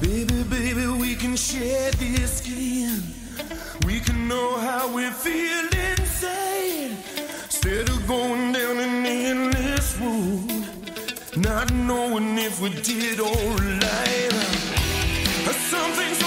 Baby, baby, we can share this skin. We can know how we feel inside. Instead of going down an endless road, not knowing if we did alright. Some things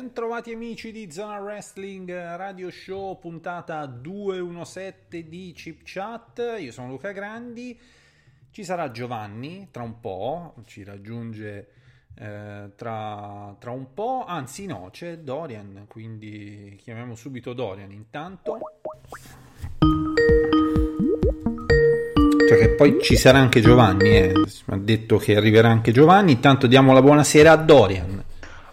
Ben trovati amici di Zona Wrestling Radio Show, puntata 217 di Chip Chat. Io sono Luca Grandi. Ci sarà Giovanni tra un po', ci raggiunge eh, tra, tra un po'. Anzi, no, c'è Dorian, quindi chiamiamo subito Dorian. Intanto, cioè che poi ci sarà anche Giovanni. Eh. Ha detto che arriverà anche Giovanni. Intanto diamo la buonasera a Dorian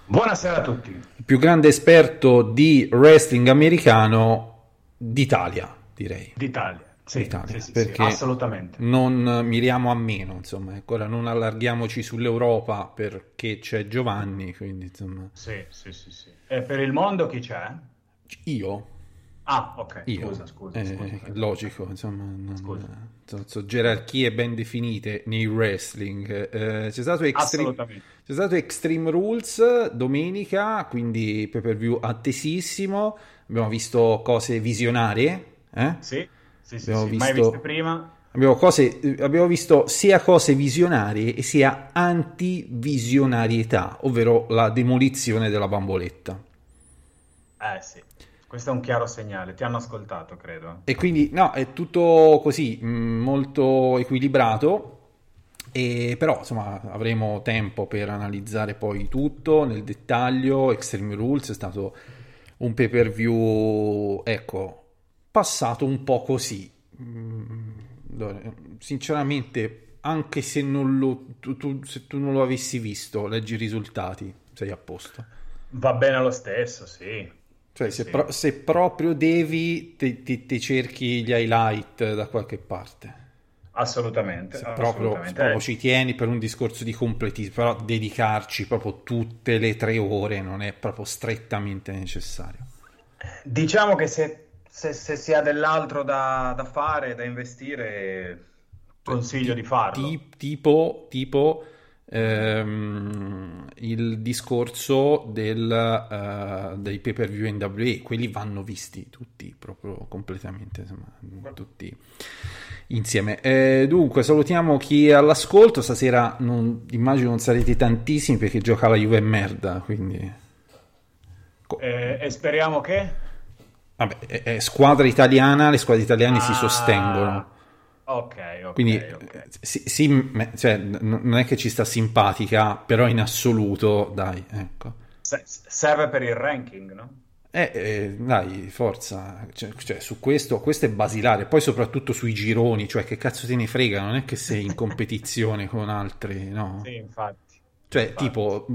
Buonasera a tutti. Più grande esperto di wrestling americano d'Italia, direi. D'Italia. Sì, D'Italia, sì, sì, assolutamente. non miriamo a meno, insomma, ecco, ora non allarghiamoci sull'Europa perché c'è Giovanni, quindi insomma, Sì, sì, sì, sì. E per il mondo chi c'è? io, Ah, ok. io, Scusa, scusa, eh, scusa. logico, insomma, non- Scusa. so- so gerarchie ben definite nei wrestling. Eh, c'è stato Extreme, c'è stato Extreme Rules domenica, quindi pay per view attesissimo. Abbiamo visto cose visionarie, eh? Sì, sì, sì, Abbiamo sì. mai visto- viste prima? Abbiamo, cose, abbiamo visto sia cose visionarie sia antivisionarietà, ovvero la demolizione della bamboletta. Eh sì, questo è un chiaro segnale. Ti hanno ascoltato, credo. E quindi no, è tutto così, mh, molto equilibrato. E però insomma avremo tempo per analizzare poi tutto nel dettaglio. Extreme Rules è stato un pay per view, ecco, passato un po' così. Mm, Sinceramente, anche se, non lo, tu, tu- se tu non lo avessi visto, leggi i risultati, sei a posto. Va bene lo stesso, sì. Cioè, se, Sì. pro- se proprio devi, ti, ti- ti cerchi gli highlight da qualche parte. Assolutamente. Se proprio, assolutamente. proprio ci tieni per un discorso di completismo, però dedicarci proprio tutte le tre ore non è proprio strettamente necessario. Diciamo che se, se- se si ha dell'altro da, da fare, da investire, consiglio di farlo. Ti- tipo, tipo ehm, il discorso del, eh, dei pay per view NWA, quelli vanno visti tutti proprio completamente, insomma, tutti insieme. Eh, dunque, salutiamo chi è all'ascolto. Stasera non- immagino non sarete tantissimi perché gioca la Juve è merda, quindi. Co- Eh, e speriamo che... Vabbè, è, è squadra italiana, le squadre italiane si Ah, sostengono. Ok, ok, Quindi ok. eh, sì, sì, me- cioè, non è che ci sta simpatica, però in assoluto, dai, ecco. Se- serve per il ranking, no? Eh, eh, dai, forza, cioè, cioè, su questo, questo è basilare, poi soprattutto sui gironi, cioè che cazzo te ne frega, non è che sei in competizione con altri, no? Sì, infatti. Cioè, Infatti. tipo,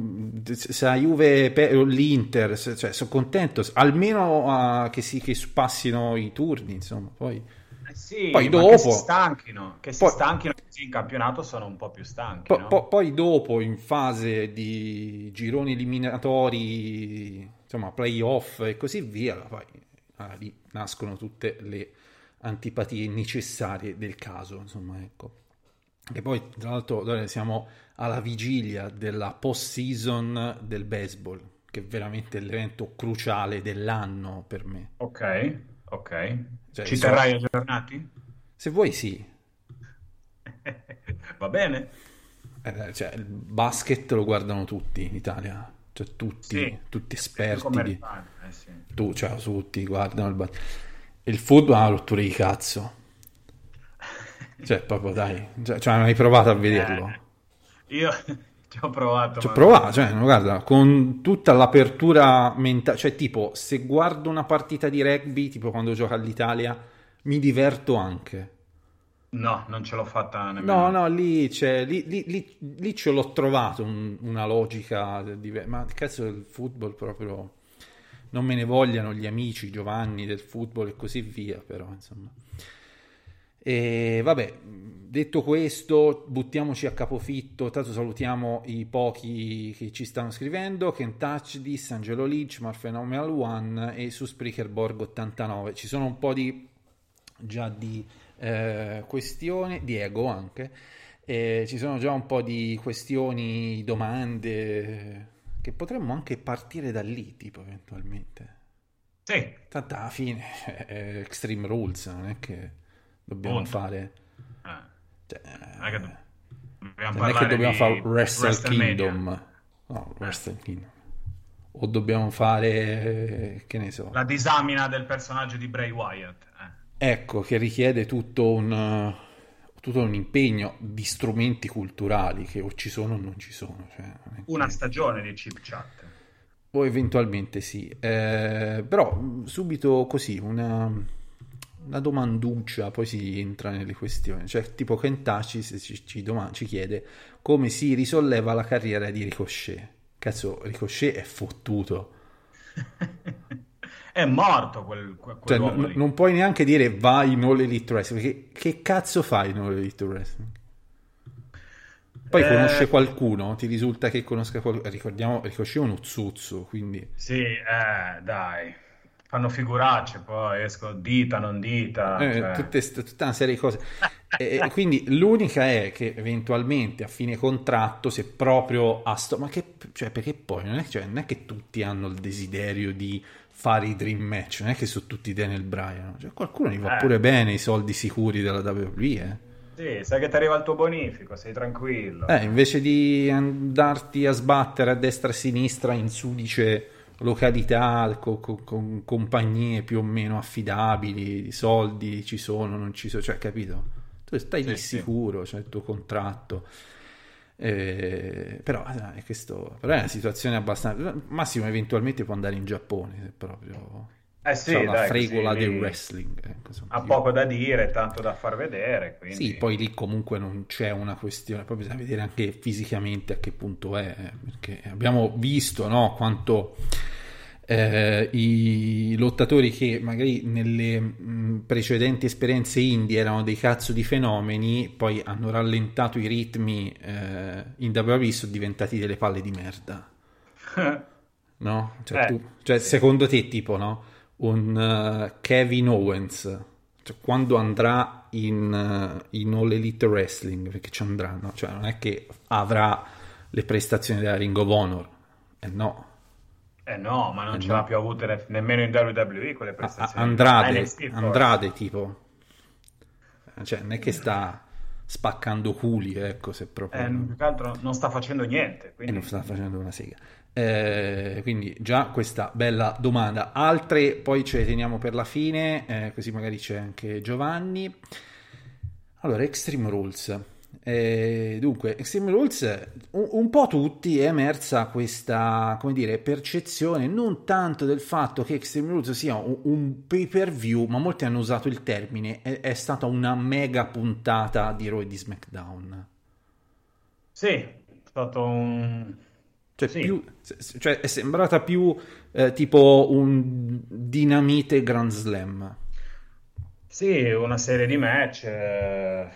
se la Juve o l'Inter, cioè, sono contento, almeno ah, che, si, che passino i turni, insomma, poi... Eh sì, Poi dopo- che si stanchino, che si Poi- stanchino in campionato sono un po' più stanchi, Po- no? po- poi dopo, in fase di gironi eliminatori, insomma, playoff e così via, poi ah, lì nascono tutte le antipatie necessarie del caso, insomma, ecco. E poi, tra l'altro, siamo alla vigilia della post-season del baseball, che è veramente l'evento cruciale dell'anno per me. Ok, ok. Cioè, Ci so- terrai aggiornati? Se vuoi sì, Va bene? Eh, cioè, il basket lo guardano tutti in Italia, cioè tutti, Sì. tutti esperti, di- eh sì. tu, cioè tutti guardano il basket. Il football è una rottura di cazzo, cioè proprio dai, cioè, cioè, hai provato a vederlo? Eh, io ci ho provato. Ci ho provato, cioè, guarda, con tutta l'apertura mentale, cioè tipo se guardo una partita di rugby, tipo quando gioca all'Italia, mi diverto anche. No, non ce l'ho fatta nemmeno. No, no, lì, c'è, lì, lì, lì, lì ce l'ho trovato un- una logica, diver- ma cazzo del football proprio non me ne vogliano gli amici Giovanni del football e così via, però insomma. E vabbè, detto questo, buttiamoci a capofitto. Tanto salutiamo i pochi che ci stanno scrivendo: Ken Touch This, Angelo Lynch, Marphenomenal One e su Spreaker Borg 89. Ci sono un po' di già di eh, questioni, Diego anche. E ci sono già un po' di questioni, domande che potremmo anche partire da lì, tipo eventualmente. Sì, Tanto alla fine è Extreme Rules, non è che dobbiamo Punto. fare. eh, cioè, non è che do- dobbiamo non è che dobbiamo fare Wrestle. Kingdom. No, Wrestle Kingdom. O dobbiamo fare, che ne so. La disamina del personaggio di Bray Wyatt. eh. Ecco, che richiede tutto un, eh, tutto un impegno di strumenti culturali che o ci sono o non ci sono. Cioè, non è che- Una stagione di chip chat. O eventualmente sì. Eh, però mh, subito così, una, una domanduccia, poi si entra nelle questioni. Cioè, tipo Kentaci ci, ci, doma- ci chiede come si risolleva la carriera di Ricochet. Cazzo, Ricochet è fottuto. È morto quel, que- Cioè, n- non puoi neanche dire vai in All Elite Wrestling, perché che cazzo fai in All Elite Wrestling? Poi Eh, conosce qualcuno? Ti risulta che conosca qualcuno? Ricordiamo, Ricochet è uno zuzzo, quindi... Sì, eh, dai. Fanno figuracce, poi escono dita, non dita. Eh, cioè. tutte tutta una serie di cose. E, e quindi l'unica è che eventualmente a fine contratto, se proprio a sto... Ma che... Cioè, perché poi non è, cioè, non è che tutti hanno il desiderio di fare i dream match, non è che sono tutti Daniel Bryan. Cioè, qualcuno gli va Eh. pure bene i soldi sicuri della WWE, eh. Sì, sai che ti arriva il tuo bonifico, sei tranquillo. Eh, invece di andarti a sbattere a destra e a sinistra in sudice località co- co- con compagnie più o meno affidabili, i soldi ci sono, non ci sono, cioè, capito? Tu stai Sì, sì. sicuro, c'è il tuo contratto. Eh, però, eh, questo, però è una situazione abbastanza. Massimo, eventualmente può andare in Giappone se proprio. Eh sì, c'ha la fregola così del wrestling. ecco, insomma, Ha io- poco da dire, tanto da far vedere, quindi... Sì, poi lì comunque non c'è una questione, poi bisogna vedere anche fisicamente a che punto è, eh, perché abbiamo visto no, quanto eh, i lottatori che magari nelle mh, precedenti esperienze indie erano dei cazzo di fenomeni, poi hanno rallentato i ritmi eh, in WWE sono diventati delle palle di merda. No? Cioè, Eh, tu- cioè, secondo te, tipo, no? Un eh, Kevin Owens, cioè, quando andrà in, eh, in All Elite Wrestling, perché ci andrà, no? Cioè, non è che avrà le prestazioni della Ring of Honor, eh no. Eh no, ma non Eh ce no. l'ha più avute ne- nemmeno in WWE quelle A- a- prestazioni. Andrade, NXT. Andrade, tipo, cioè, non è che sta spaccando culi, ecco, se proprio... Eh, più che altro non sta facendo niente, E quindi... non sta facendo una sega. Eh, quindi già questa bella domanda. Altre poi ce le teniamo per la fine, eh, così magari c'è anche Giovanni. Allora, Extreme Rules. Eh, dunque, Extreme Rules, un, un po' tutti è emersa questa, come dire, percezione non tanto del fatto che Extreme Rules sia un, un pay per view, ma molti hanno usato il termine, è, è stata una mega puntata di Raw di SmackDown. Sì, è stato un... Cioè, Sì. più- cioè, è sembrata più eh, tipo un dinamite Grand Slam. Sì, una serie di match, eh,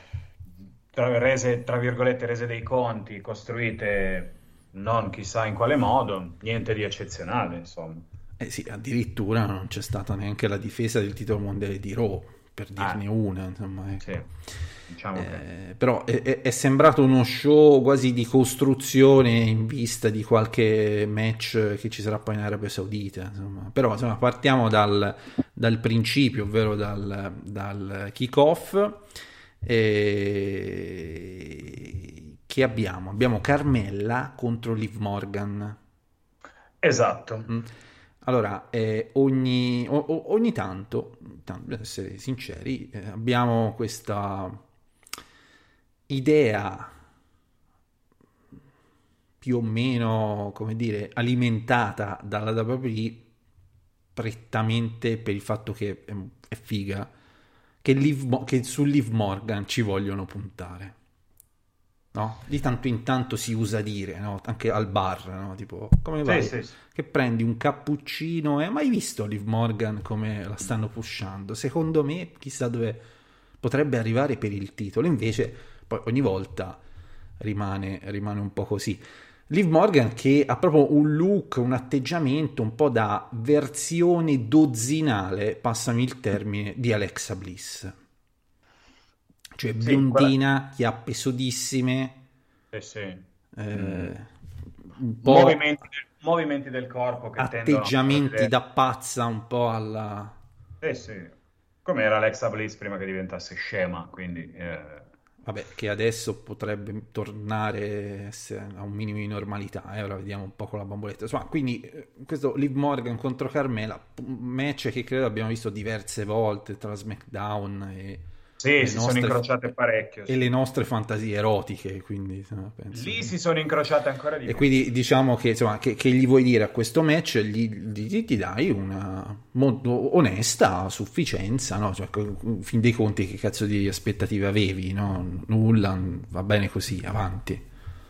tra, rese, tra virgolette, rese dei conti, costruite non chissà in quale modo, niente di eccezionale, insomma. Eh sì, addirittura non c'è stata neanche la difesa del titolo mondiale di Raw, per dirne Ah. una, insomma. ecco. Sì, diciamo che... Eh, però è, è- sembrato uno show quasi di costruzione in vista di qualche match che ci sarà poi in Arabia Saudita. Insomma. Però insomma, partiamo dal, dal principio, ovvero dal, dal kick-off. E... Che abbiamo? Abbiamo Carmella contro Liv Morgan. Esatto. Mm. Allora, eh, ogni, o- ogni tanto, tanto, per essere sinceri, eh, abbiamo questa idea più o meno, come dire, alimentata dalla WWE prettamente per il fatto che è, figa, che, Liv che su Liv Morgan ci vogliono puntare. No? Di tanto in tanto si usa dire, no? Anche al bar, no? Tipo, come vai? Sì, sì, che prendi un cappuccino e hai mai visto Liv Morgan come la stanno pushando? Secondo me, chissà dove potrebbe arrivare per il titolo. Invece, poi ogni volta rimane, rimane un po' così. Liv Morgan che ha proprio un look, un atteggiamento un po' da versione dozzinale, passami il termine, di Alexa Bliss. Cioè Sì, biondina, chiappe sodissime, Sì, sì. eh, un po' Movimenti, del- movimenti del corpo che atteggiamenti da pazza un po' alla... Sì, sì. Come era Alexa Bliss prima che diventasse scema, quindi... eh, Vabbè, che adesso potrebbe tornare a un minimo di normalità, eh, ora vediamo un po' con la bamboletta. Insomma, quindi eh, questo Liv Morgan contro Carmela, match che credo abbiamo visto diverse volte tra SmackDown e, Sì, si nostre- sono incrociate parecchio. e sì. le nostre fantasie erotiche, quindi penso... Lì si sono incrociate ancora di E più. quindi diciamo che, insomma, che, che gli vuoi dire a questo match? Gli, gli- ti dai una molto onesta sufficienza, no? Cioè, in fin dei conti, che cazzo di aspettative avevi? No? Nulla, va bene così, avanti.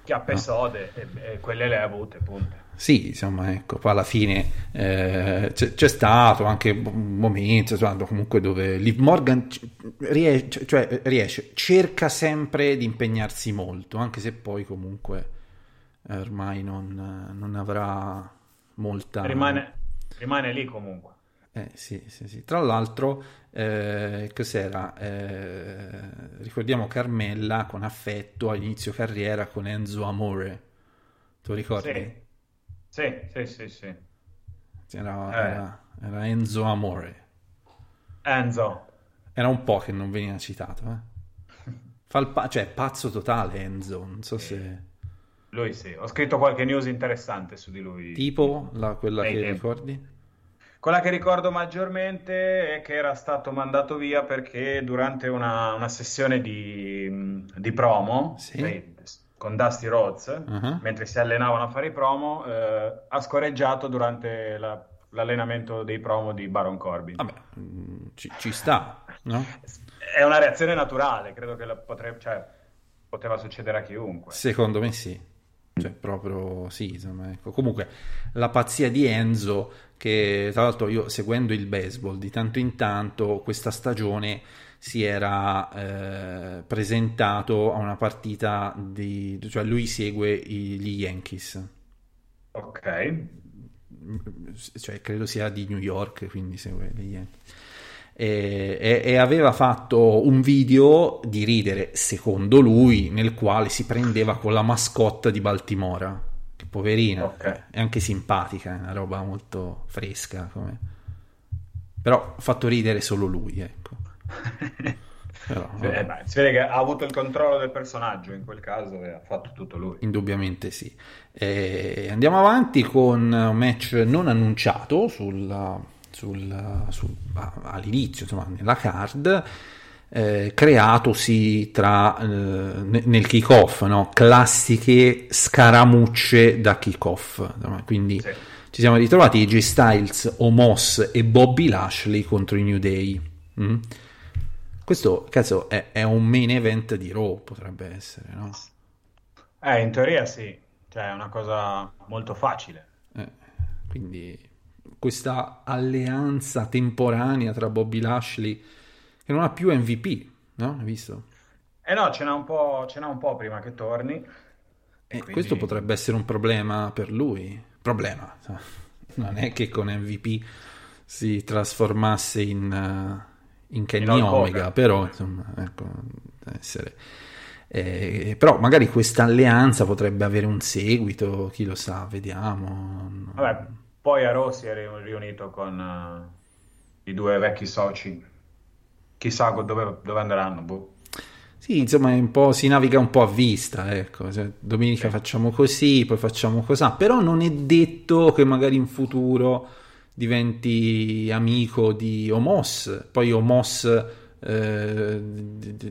Chiappe No. sode, e, e quelle le ha avute, punto. Sì, insomma, ecco, poi alla fine eh, c'è, c'è stato anche un momento, insomma, comunque dove Liv Morgan riesce, cioè, riesce, cerca sempre di impegnarsi molto, anche se poi comunque eh, ormai non, non avrà molta... Rimane, rimane lì comunque. Eh, sì, sì, sì. Tra l'altro, eh, cos'era? Eh, ricordiamo Carmella con affetto all'inizio carriera con Enzo Amore. Lo ricordi? Sì. Sì, sì, sì, sì. Era, Eh. era- era Enzo Amore. Enzo. Era un po' che non veniva citato, eh. Fa il pa- cioè, pazzo totale Enzo, non so se... Lui sì. Ho scritto qualche news interessante su di lui. Tipo la- quella Nei che tempi. ricordi? Quella che ricordo maggiormente è che era stato mandato via perché durante una, una sessione di, di promo Sì. cioè, con Dusty Rhodes, Uh-huh. mentre si allenavano a fare i promo, eh, ha scorreggiato durante la, l'allenamento dei promo di Baron Corbin. Vabbè, mm, ci, ci sta, no? È una reazione naturale, credo che la potre- cioè, poteva succedere a chiunque. Secondo me sì. Cioè, proprio sì, insomma, ecco. Comunque, la pazzia di Enzo, che tra l'altro io seguendo il baseball di tanto in tanto, questa stagione si era eh, presentato a una partita di... cioè lui segue i- gli Yankees, Ok. cioè credo sia di New York, quindi segue gli Yankees. E, e- e aveva fatto un video di ridere, secondo lui, nel quale si prendeva con la mascotte di Baltimora. Che poverina, Ok. è anche simpatica, è una roba molto fresca. come- Però ha fatto ridere solo lui, ecco. Però, Eh, beh, si vede che ha avuto il controllo del personaggio in quel caso e ha fatto tutto lui. Indubbiamente sì. E andiamo avanti con un match non annunciato sul- sul- sul- all'inizio, insomma, nella card, eh, creatosi tra, eh, ne- nel kick-off, no? classiche scaramucce da kick-off. Quindi Sì. ci siamo ritrovati AJ Styles, Omos e Bobby Lashley contro i New Day. Mm? Questo, cazzo, è, è un main event di Raw, potrebbe essere, no? Eh, in teoria sì, cioè è una cosa molto facile. Eh, quindi questa alleanza temporanea tra Bobby Lashley che non ha più MVP, no? Hai visto? Eh no, ce n'ha un po', n'ha un po' prima che torni. E Quindi- questo potrebbe essere un problema per lui. Problema, non è che con MVP si trasformasse in, eh, in Kenny Omega, però insomma, ecco, essere... eh, però magari questa alleanza potrebbe avere un seguito, chi lo sa, vediamo. Vabbè, poi a Raw si è ri- riunito con eh, i due vecchi soci. Chissà dove, dove andranno. boh. Sì, insomma, è un po', si naviga un po' a vista, ecco. Cioè, domenica facciamo così, poi facciamo così, però non è detto che magari in futuro diventi amico di Omos, poi Omos eh,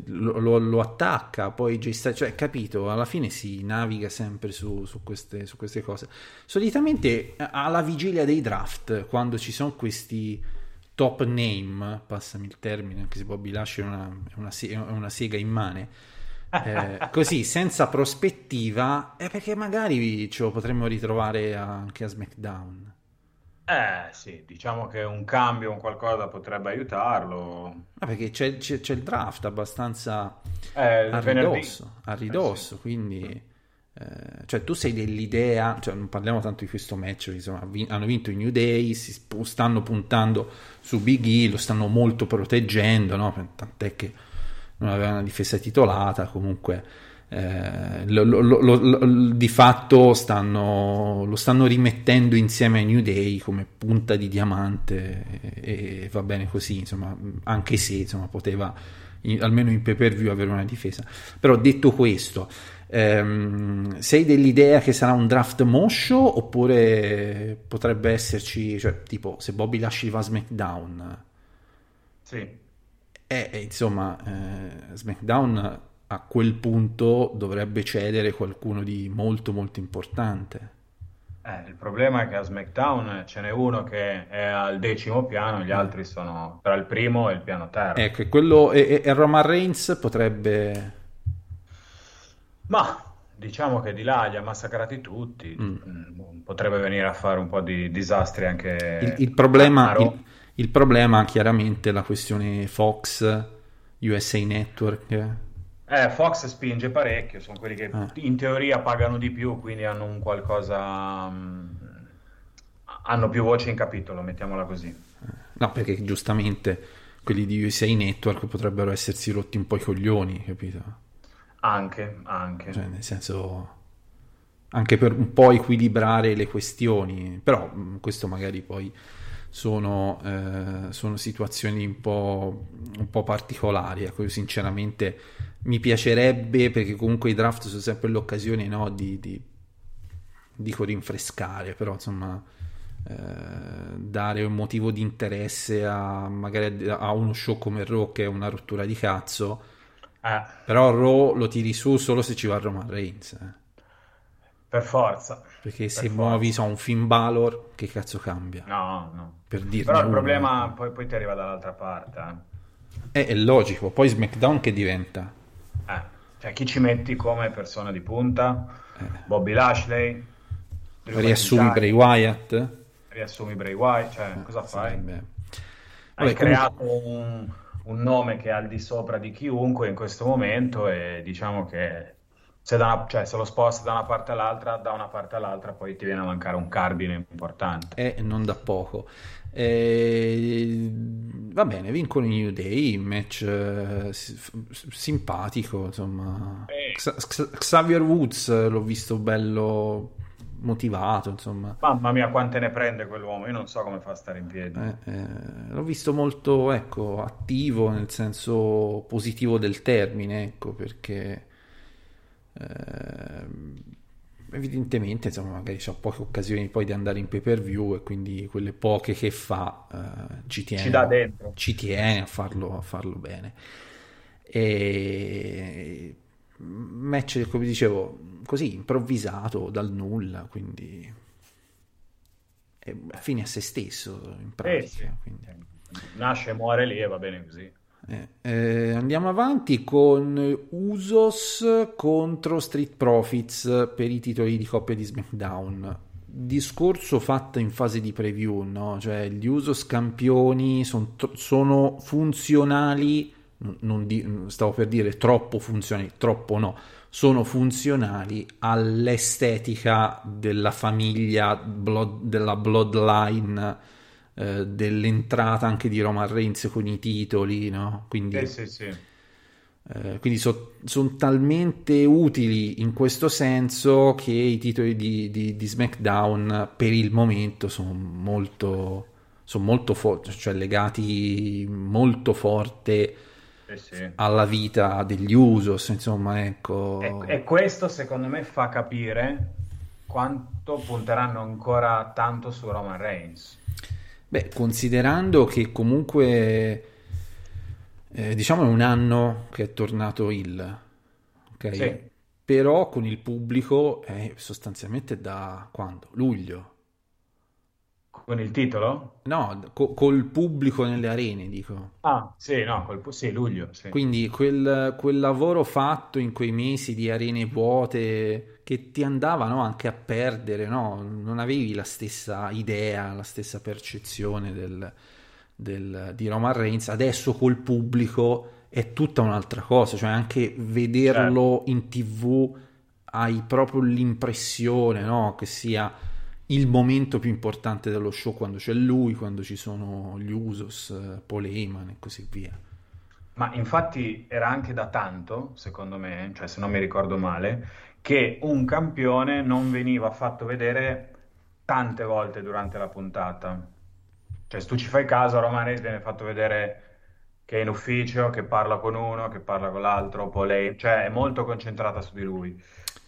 lo, lo- attacca, poi Jay Styles- cioè, capito, alla fine si naviga sempre su, su queste, su queste cose. Solitamente eh, alla vigilia dei draft, quando ci sono questi top name, passami il termine, anche se Bobby Lashley è una, una, una sega immane, eh, così senza prospettiva, è perché magari ce lo potremmo ritrovare anche a SmackDown. Eh sì, diciamo che un cambio, un qualcosa potrebbe aiutarlo. Ah, perché c'è, c'è- c'è il draft abbastanza Eh, a ridosso, a ridosso, quindi eh, cioè tu sei dell'idea, cioè non parliamo tanto di questo match, insomma, vin- hanno vinto i New Day, si sp- stanno puntando su Big E, lo stanno molto proteggendo, no? tant'è che non aveva una difesa titolata, comunque eh, lo- lo- lo- di fatto stanno, lo stanno rimettendo insieme ai New Day come punta di diamante e, e va bene così, insomma, anche se insomma, poteva in- almeno in pay per view avere una difesa. Però detto questo, ehm, sei dell'idea che sarà un draft moscio oppure potrebbe esserci, cioè tipo se Bobby Lashley va a SmackDown, Sì. eh, eh, insomma, eh, SmackDown a quel punto dovrebbe cedere qualcuno di molto molto importante. Eh, il problema è che a SmackDown ce n'è uno che è al decimo piano, gli altri sono tra il primo e il piano terra. Ecco, quello e, e- Roman Reigns potrebbe Ma diciamo che di là li ha massacrati tutti. Mm, Potrebbe venire a fare un po' di disastri anche il, il problema il, il problema chiaramente è la questione Fox USA Network Eh, Fox spinge parecchio, sono quelli che Ah. in teoria pagano di più, quindi hanno un qualcosa. mm, hanno più voce in capitolo, mettiamola così. no perché giustamente quelli di USA Network potrebbero essersi rotti un po' i coglioni capito Anche, anche. cioè nel senso anche per un po' equilibrare le questioni però mh, questo magari poi sono, eh, sono situazioni un po', un po' particolari ecco io sinceramente mi piacerebbe perché comunque i draft sono sempre l'occasione no, di, di dico rinfrescare però insomma eh, dare un motivo di interesse a magari a uno show come Raw che è una rottura di cazzo Eh, però Raw lo tiri su solo se ci va Roman Reigns. eh. Per forza. Perché se Per muovi forza. so, un Finn Balor, che cazzo cambia? No, no. Per dirne Però il uno, problema ecco. poi, poi ti arriva dall'altra parte. eh. Eh, è logico, poi SmackDown che diventa? Eh, cioè, chi ci metti come persona di punta? Eh. Bobby Lashley? Drew Riassumi? Bray Wyatt? Riassumi Bray Wyatt? Cioè, cosa fai? Sarebbe- Hai Vabbè, creato un, un nome che è al di sopra di chiunque in questo momento e diciamo che se, da una- cioè, se lo sposti da una parte all'altra, da una parte all'altra, poi ti viene a mancare un cardine importante. E non da poco. Eh, va bene, vincono i New Day, match eh, simpatico, insomma. Eh. Xa- Xavier Woods eh, l'ho visto bello motivato, insomma. Mamma mia, quante ne prende quell'uomo? Io non so come fa a stare in piedi. Eh, eh, l'ho visto molto, ecco, attivo nel senso positivo del termine, ecco, perché evidentemente, insomma, magari ha poche occasioni poi di andare in pay per view e quindi quelle poche che fa eh, ci tiene, Ci dà dentro. ci tiene a farlo, a farlo bene. E match, come dicevo, così improvvisato dal nulla, quindi è fine a se stesso in Eh, pratica. sì. quindi. Nasce e muore lì e va bene così. Eh, eh, andiamo avanti con Usos contro Street Profits per i titoli di coppia di SmackDown. Discorso fatto in fase di preview, no? Cioè, gli Usos campioni son- sono funzionali, non di- stavo per dire troppo funzionali, troppo no, sono funzionali all'estetica della famiglia, blood- della bloodline eh, dell'entrata anche di Roman Reigns con i titoli, no? Quindi, Sì, sì, sì. eh, quindi sono talmente utili in questo senso che i titoli di, di- di SmackDown per il momento sono molto, son molto forti, cioè legati molto forte Sì, sì. alla vita degli Usos, insomma, ecco. E, e questo secondo me fa capire quanto punteranno ancora tanto su Roman Reigns. Beh, considerando che comunque eh, diciamo è un anno che è tornato il, ok? Sì. Però con il pubblico è sostanzialmente da quando? Luglio. Con il titolo? No, co- col pubblico nelle arene, dico. Ah, sì, no, col, sì, luglio, sì. Quindi quel, quel lavoro fatto in quei mesi di arene vuote che ti andavano anche a perdere, no? Non avevi la stessa idea, la stessa percezione del, del- di Roman Reigns. Adesso col pubblico è tutta un'altra cosa, cioè anche vederlo in TV hai proprio l'impressione, no? Che sia il momento più importante dello show quando c'è lui, quando ci sono gli Usos, Paul Heyman e così via. Ma infatti era anche da tanto, secondo me, cioè se non mi ricordo male, che un campione non veniva fatto vedere tante volte durante la puntata. Cioè, se tu ci fai caso, Roman Reigns viene fatto vedere che è in ufficio, che parla con uno, che parla con l'altro, poi lei, cioè è molto concentrata su di lui.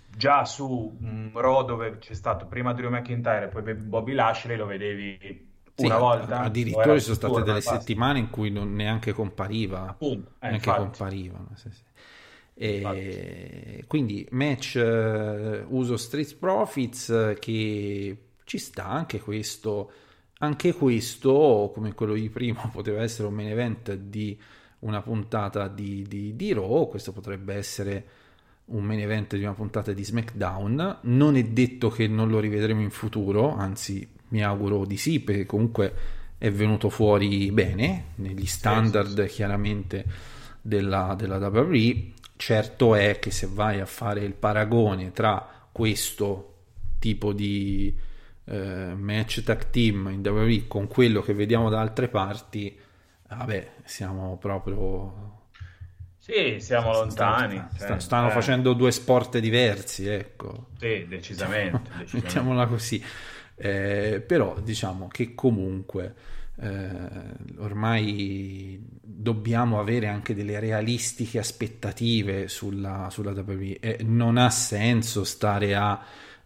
Già su mm, Raw, dove c'è stato prima Drew McIntyre e poi Bobby Lashley, lo vedevi Sì, una a- volta. addirittura ci sono state delle settimane in cui non neanche compariva, Appunto, eh, neanche infatti. comparivano. sì, sì. E quindi match eh, uso Street Profits eh, che ci sta anche questo. Anche questo, come quello di prima, poteva essere un main event di una puntata di, di, di Raw. Questo potrebbe essere un main event di una puntata di SmackDown. Non è detto che non lo rivedremo in futuro, anzi, mi auguro di sì, perché comunque è venuto fuori bene negli standard chiaramente della, della WWE. Certo è che se vai a fare il paragone tra questo tipo di eh, match tag team in WWE con quello che vediamo da altre parti, vabbè, siamo proprio Sì, siamo lontani. stanno, cioè, sta- stanno eh, facendo due sport diversi, ecco. Sì, decisamente. decisamente. Mettiamola così. Eh, però diciamo che comunque ormai dobbiamo avere anche delle realistiche aspettative sulla, sulla WWE e non ha senso stare a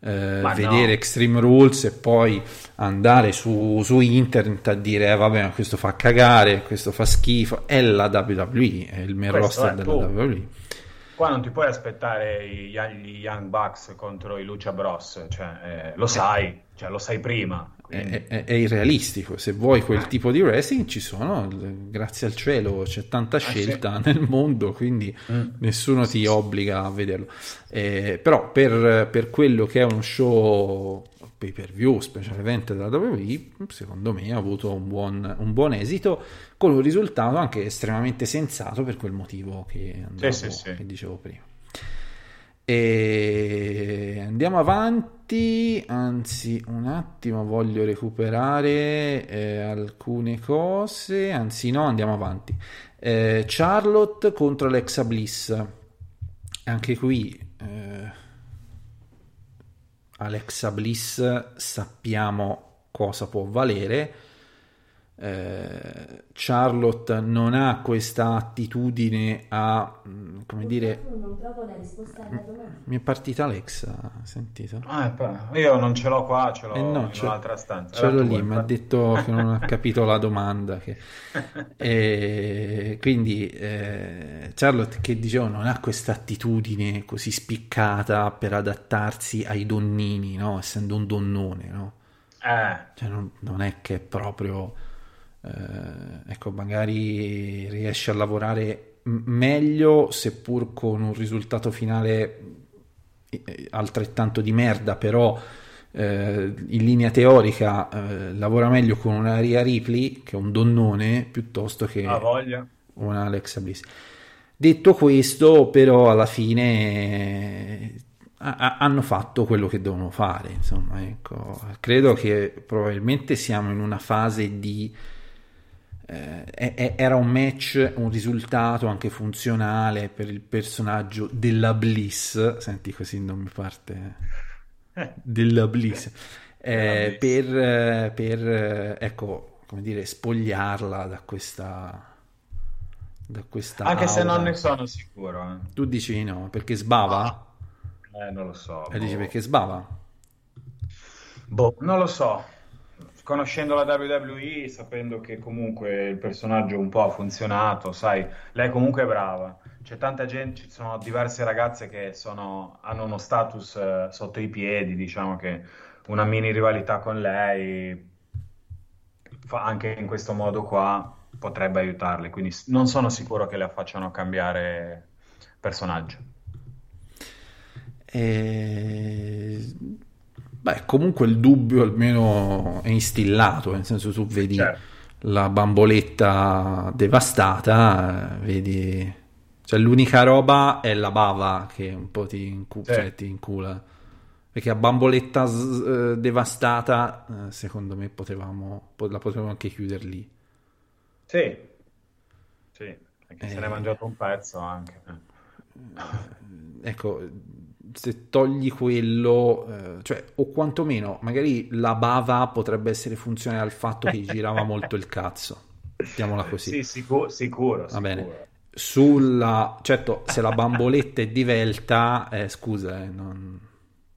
eh, Ma no. vedere Extreme Rules e poi andare su, su internet a dire eh, vabbè questo fa cagare, questo fa schifo è la WWE, è il main Questo roster della tu- WWE Qua non ti puoi aspettare gli, Young Bucks contro i Lucha Bros, cioè, eh, lo sai, cioè, lo sai prima. È, è- è irrealistico. Se vuoi quel tipo di wrestling, ci sono, grazie al cielo, c'è tanta scelta nel mondo, quindi nessuno ti obbliga a vederlo. Eh, però, per, per quello che è uno show pay per view, special event della WWE, secondo me ha avuto un buon, un buon esito, con un risultato anche estremamente sensato per quel motivo che, andavo- sì, sì. che dicevo prima. E andiamo avanti, anzi un attimo voglio recuperare eh, alcune cose, anzi no, andiamo avanti. Eh, Charlotte contro Alexa Bliss, anche qui eh, Alexa Bliss sappiamo cosa può valere. Eh, Charlotte non ha questa attitudine a, mm, come dire, Non trovo la risposta alla domanda. mi è partita Alexa, sentito? Ah, eh, io non ce l'ho qua, ce l'ho Eh no, in ce- un'altra stanza. Ce l'ho lì, mi ha detto che non ha capito la domanda. che- E quindi eh, Charlotte, che dicevo, non ha questa attitudine così spiccata per adattarsi ai donnini, no? essendo un donnone. No? Eh, Cioè, non, non è che è proprio. Eh, ecco, magari riesce a lavorare meglio, seppur con un risultato finale eh, altrettanto di merda, però eh, in linea teorica eh, lavora meglio con una Ria Ripley, che è un donnone, piuttosto che una Alexa Bliss. Detto questo, però, alla fine eh, ha- ha- hanno fatto quello che devono fare. Insomma, ecco. Credo che probabilmente siamo in una fase di. Eh, era un match, un risultato anche funzionale per il personaggio della Bliss. Senti, così non mi parte della Bliss. Eh, Della Bliss. per, eh, per, eh, ecco, come dire, spogliarla da questa da questa Anche se aura. non ne sono sicuro. eh. tu dici di no perché sbava Eh, non lo so. e dici boh. perché sbava Boh, non lo so. Conoscendo la WWE, sapendo che comunque il personaggio un po' ha funzionato, sai, lei comunque è brava. C'è tanta gente, ci sono diverse ragazze che sono- hanno uno status eh, sotto i piedi, diciamo che una mini rivalità con lei, anche in questo modo qua, potrebbe aiutarle. Quindi non sono sicuro che la facciano cambiare personaggio. E... beh comunque il dubbio almeno è instillato nel senso tu vedi Certo. la bamboletta devastata eh, vedi cioè l'unica roba è la bava che un po' ti, incu- Sì. cioè, ti incula perché a bamboletta s- eh, devastata eh, secondo me potevamo po- la potevamo anche chiudere lì Sì, sì, perché se Eh. ne è mangiato un pezzo anche. ecco, se togli quello, eh, cioè, o quantomeno, magari la bava potrebbe essere funzionale al fatto che girava molto il cazzo. Mettiamola così. Sì, sicuro, sicuro, Va bene. sicuro. Sulla, certo, se la bamboletta è divelta, eh, scusa, eh, non-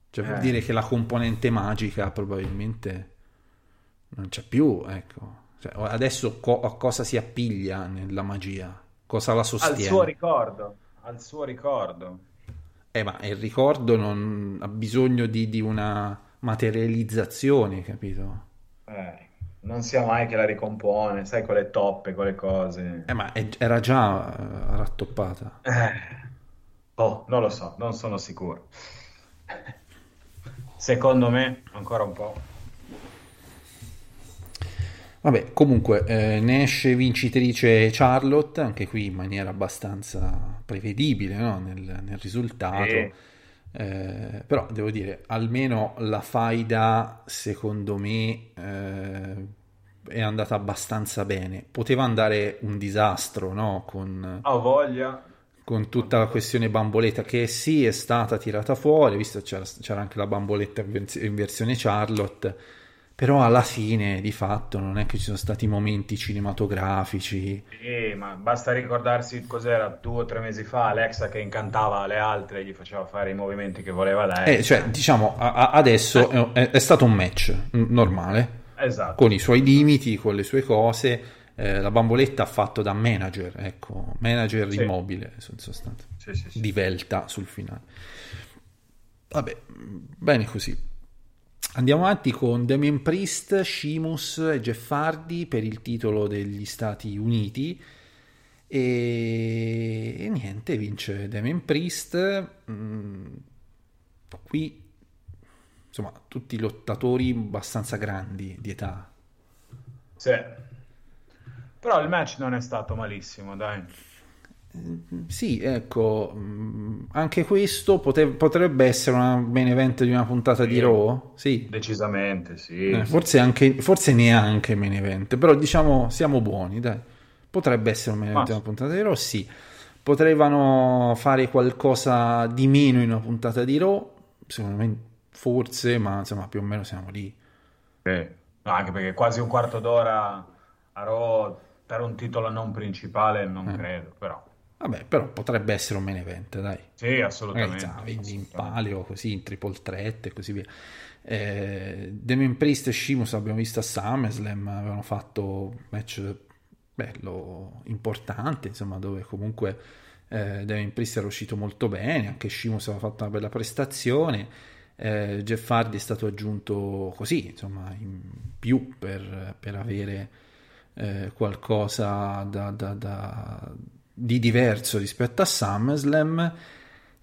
cioè, vuol Eh. dire che la componente magica probabilmente non c'è più, ecco. Cioè, adesso co- a cosa si appiglia nella magia? Cosa la Al sostiene? suo ricordo, al suo ricordo. Eh, ma il ricordo non ha bisogno di, di una materializzazione, capito? Eh, non sia mai che la ricompone, sai, con le toppe, con le cose. Eh, ma è- era già eh, rattoppata. Eh, oh, non lo so, non sono sicuro. Secondo me, ancora un po'. Vabbè, comunque, eh, ne esce vincitrice Charlotte, anche qui in maniera abbastanza prevedibile, no? nel, nel risultato. Sì. Eh, però devo dire, almeno la faida, secondo me, eh, è andata abbastanza bene. Poteva andare un disastro, no? Con, Ho voglia. con tutta la questione bamboletta che sì è stata tirata fuori, visto che c'era, c'era anche la bamboletta in versione Charlotte, però alla fine di fatto non è che ci sono stati momenti cinematografici. Sì, ma basta ricordarsi cos'era due o tre mesi fa Alexa che incantava le altre e gli faceva fare i movimenti che voleva lei. Eh, cioè, diciamo, a- a- adesso è, è stato un match mm, normale, Esatto. con i suoi limiti, con le sue cose. eh, la bamboletta fatto da manager, ecco, manager Sì. immobile, in sostanza, Sì, sì, sì. di Velta sul finale. Vabbè, bene così. Andiamo avanti con Damien Priest, Sheamus e Jeff Hardy per il titolo degli Stati Uniti. E, e niente, vince Damien Priest. Mm, qui, insomma, tutti lottatori abbastanza grandi di età. Sì. Però il match non è stato malissimo, dai. Sì, ecco, mm, anche questo pote- potrebbe essere una main event di una puntata di Sì. Raw. Sì, Decisamente, sì. Eh, forse, anche, forse neanche main event, però diciamo siamo buoni, dai. Potrebbe essere un main event di una puntata di Raw, sì. Potevano fare qualcosa di meno in una puntata di Raw, secondo me forse, ma insomma più o meno siamo lì. Sì. No, anche perché quasi un quarto d'ora a Raw per un titolo non principale non Eh. credo, però. Vabbè, però potrebbe essere un main event, dai. Sì, Magari assolutamente. vendi in palio così in triple threat e così via. Eh, Damien Priest e Sheamus abbiamo visto a SummerSlam, avevano fatto un match bello importante, insomma, dove comunque eh, Damien Priest era uscito molto bene, anche Sheamus aveva fatto una bella prestazione. eh, Jeff Hardy è stato aggiunto così, insomma, in più per, per avere eh, qualcosa da- da- da- di diverso rispetto a SummerSlam.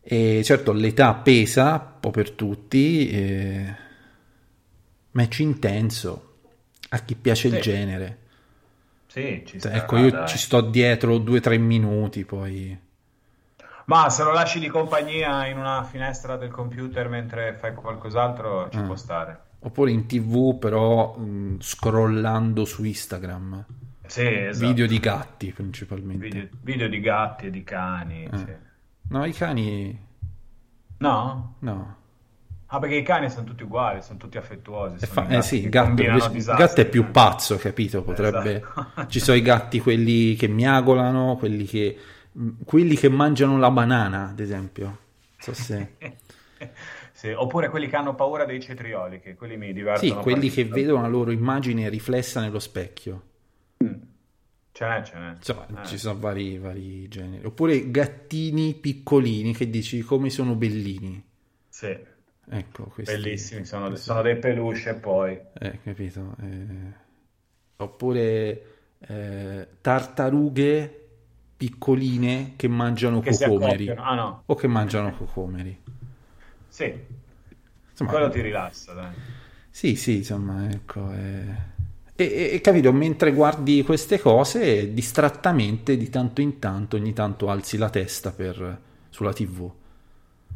E certo l'età pesa un po' per tutti, eh, match intenso a chi piace il Sì. genere. Sì, ci sta, ecco, io dai. ci sto dietro due o tre minuti, poi... Ma se lo lasci di compagnia in una finestra del computer mentre fai qualcos'altro ci Ah. può stare. Oppure in tv, però mh, scrollando su Instagram. Sì, esatto. Video di gatti principalmente. Video, video di gatti e di cani. Eh. sì. No, i cani... No? No. Ah, perché i cani sono tutti uguali, sono tutti affettuosi. Sono fa- eh sì, il gatto, invece- gatto è più pazzo, capito? Potrebbe... Esatto. Ci sono i gatti quelli che miagolano, quelli che, mh, quelli che mangiano la banana, ad esempio. So se... Sì, oppure quelli che hanno paura dei cetrioli, che quelli mi Sì, divertono. quelli che vedono la loro immagine riflessa nello specchio. Ce n'è, ce n'è. Insomma, Eh. ci sono vari, vari generi. Oppure gattini piccolini che dici come sono bellini. Sì, Ecco, questi... bellissimi, sono, questi- sono dei peluche poi... Eh, capito? Eh, Oppure eh, tartarughe piccoline che mangiano Che cocomeri. Ah no, O che mangiano cocomeri. sì, Insomma, quello ti rilassa, dai. Sì, sì, insomma, ecco. eh. E, e- capito, mentre guardi queste cose, distrattamente, di tanto in tanto, ogni tanto alzi la testa per, sulla TV.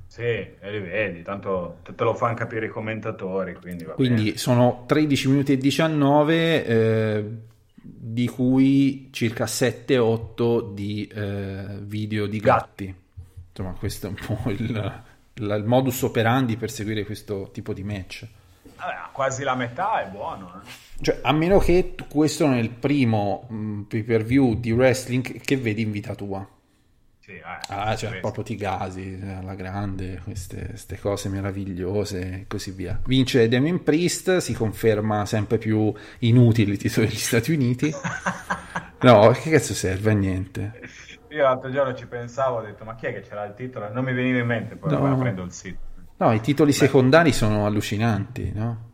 Sì, e li vedi, tanto te lo fanno capire i commentatori, quindi Quindi sono 13 minuti e 19, eh, di cui circa 7-8 di eh, video di gatti. Insomma, questo è un po' il- il modus operandi per seguire questo tipo di match. Vabbè, quasi la metà è buono, eh. Cioè, a meno che questo non è il primo mh, pay per view di wrestling che vedi in vita tua. Sì, eh, Ah, cioè, questo. proprio ti gasi eh, alla grande, queste, queste cose meravigliose e così via. Vince Damien Priest, si conferma sempre più inutile il titolo degli Stati Uniti. No, che cazzo serve a niente? Io l'altro giorno ci pensavo, ho detto, ma chi è che c'era il titolo? Non mi veniva in mente, poi No. prendo il sito. No, i titoli secondari sono allucinanti, no?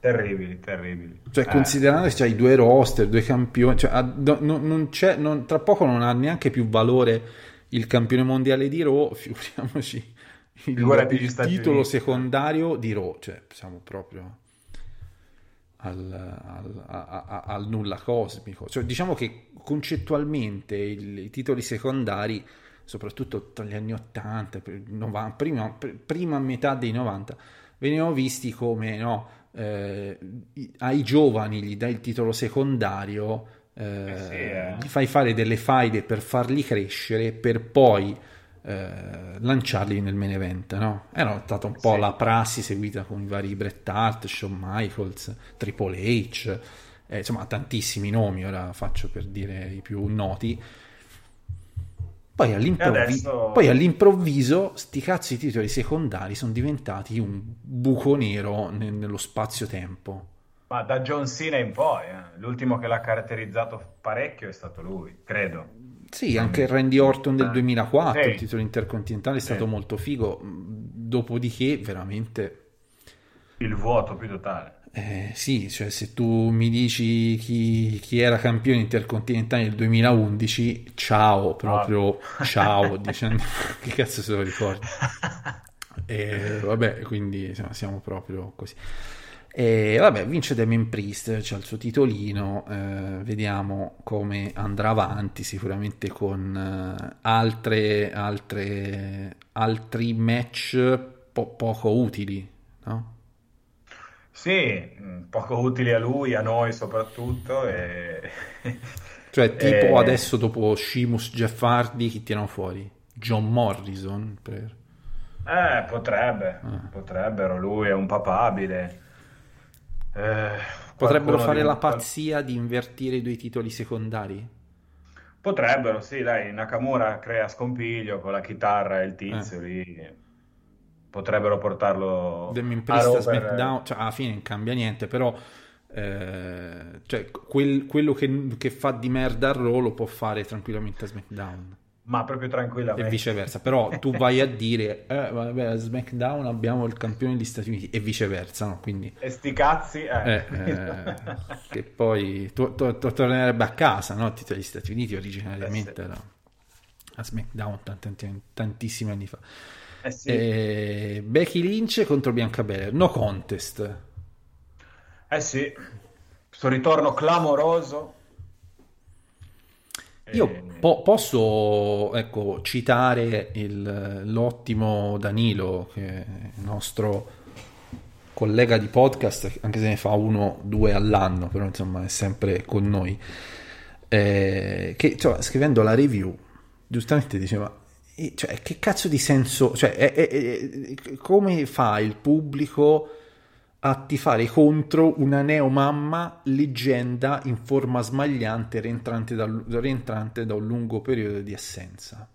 Terribili, terribili. Cioè, Eh, considerando che c'hai due roster, due campioni, cioè, no- non c'è, non- tra poco non ha neanche più valore il campione mondiale di Raw, figuriamoci il, il titolo Uniti. secondario di Raw, cioè siamo proprio al, al- a- al nulla cosmico. Cioè, diciamo che concettualmente il- i titoli secondari, soprattutto tra gli anni 80, per- nova- prima, pr- prima metà dei 90, venivano visti come no, eh, ai giovani gli dai il titolo secondario, eh, Eh sì, eh. gli fai fare delle faide per farli crescere, per poi eh, lanciarli nel main event, no? Era stata un po' Sì. la prassi seguita con i vari Bret Hart, Shawn Michaels, Triple H, eh, insomma tantissimi nomi, ora faccio per dire i più noti. Poi, all'improvvi- E adesso- poi all'improvviso sti cazzo di titoli secondari sono diventati un buco nero ne- nello spazio-tempo. Ma da John Cena in poi, eh. l'ultimo che l'ha caratterizzato parecchio è stato lui, credo. Sì, anche Randy Orton del 2004, Sì. il titolo intercontinentale è stato Sì. molto figo, dopodiché veramente... Il vuoto più totale. Eh, sì, cioè se tu mi dici chi, chi era campione intercontinentale nel 2011, ciao, proprio ciao, dicendo che cazzo se lo ricordi. E vabbè, quindi insomma, siamo proprio così. E vabbè, vince Damien Priest, c'ha il suo titolino, eh, vediamo come andrà avanti, sicuramente con eh, altre, altre, altri match po- poco utili, no? Sì, mh, poco utili a lui, a noi soprattutto. E... Cioè, tipo Eh. adesso dopo Sheamus Jeff Hardy, chi tirano fuori? John Morrison? Per... Eh, potrebbe, Ah. potrebbero, lui è un papabile. Eh, Potrebbero fare di la pazzia di invertire i due titoli secondari? Potrebbero, sì, dai, Nakamura crea scompiglio con la chitarra e il Eh. tizio lì. Potrebbero portarlo a Priest a Rover. SmackDown, cioè alla fine non cambia niente, però eh, cioè, quel- quello che, che fa di merda a Raw lo può fare tranquillamente a SmackDown Ma proprio e tranquillamente. viceversa. Però tu vai a dire, eh, vabbè, a SmackDown abbiamo il campione degli Stati Uniti e viceversa, no? Quindi E sti cazzi, eh. Eh, eh, che poi to- to- to- tornerebbe a casa, no? Titolo degli Stati Uniti originariamente Eh era a SmackDown tant- tant- tantissimi anni fa. Eh sì. Eh, Becky Lynch contro Bianca Belair, no contest. Eh sì, questo ritorno clamoroso. Io Eh, po- posso ecco, citare il- l'ottimo Danilo, che è il nostro collega di podcast, anche se ne fa uno, due all'anno, però insomma è sempre con noi, eh, che cioè, scrivendo la review, giustamente diceva, cioè, che cazzo di senso, cioè, è- è- è- come fa il pubblico a tifare contro una neomamma leggenda in forma smagliante rientrante, dal- rientrante da un lungo periodo di assenza.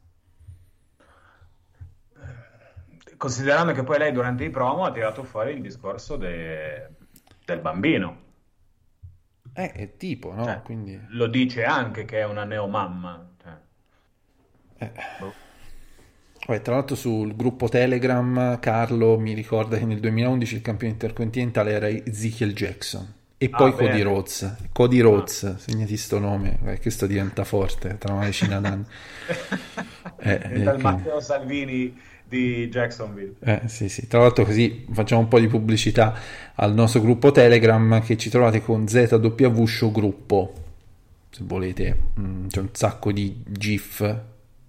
Considerando che poi lei durante i promo ha tirato fuori il discorso de- del bambino. Eh, è tipo, no? Cioè, Quindi... Lo dice anche che è una neomamma. Cioè, eh. boh. Vabbè, tra l'altro sul gruppo Telegram Carlo mi ricorda che nel 2011 il campione intercontinentale era Ezekiel Jackson e Ah, poi Cody bene. Rhodes. Cody Rhodes, segnati sto nome, eh, questo diventa forte tra una decina d'anni. Eh, Diventa eh, il quindi- Matteo Salvini di Jacksonville. Eh, sì, sì. Tra l'altro così facciamo un po' di pubblicità al nostro gruppo Telegram che ci trovate con ZW Show Gruppo, se volete. Mm, c'è un sacco di GIF,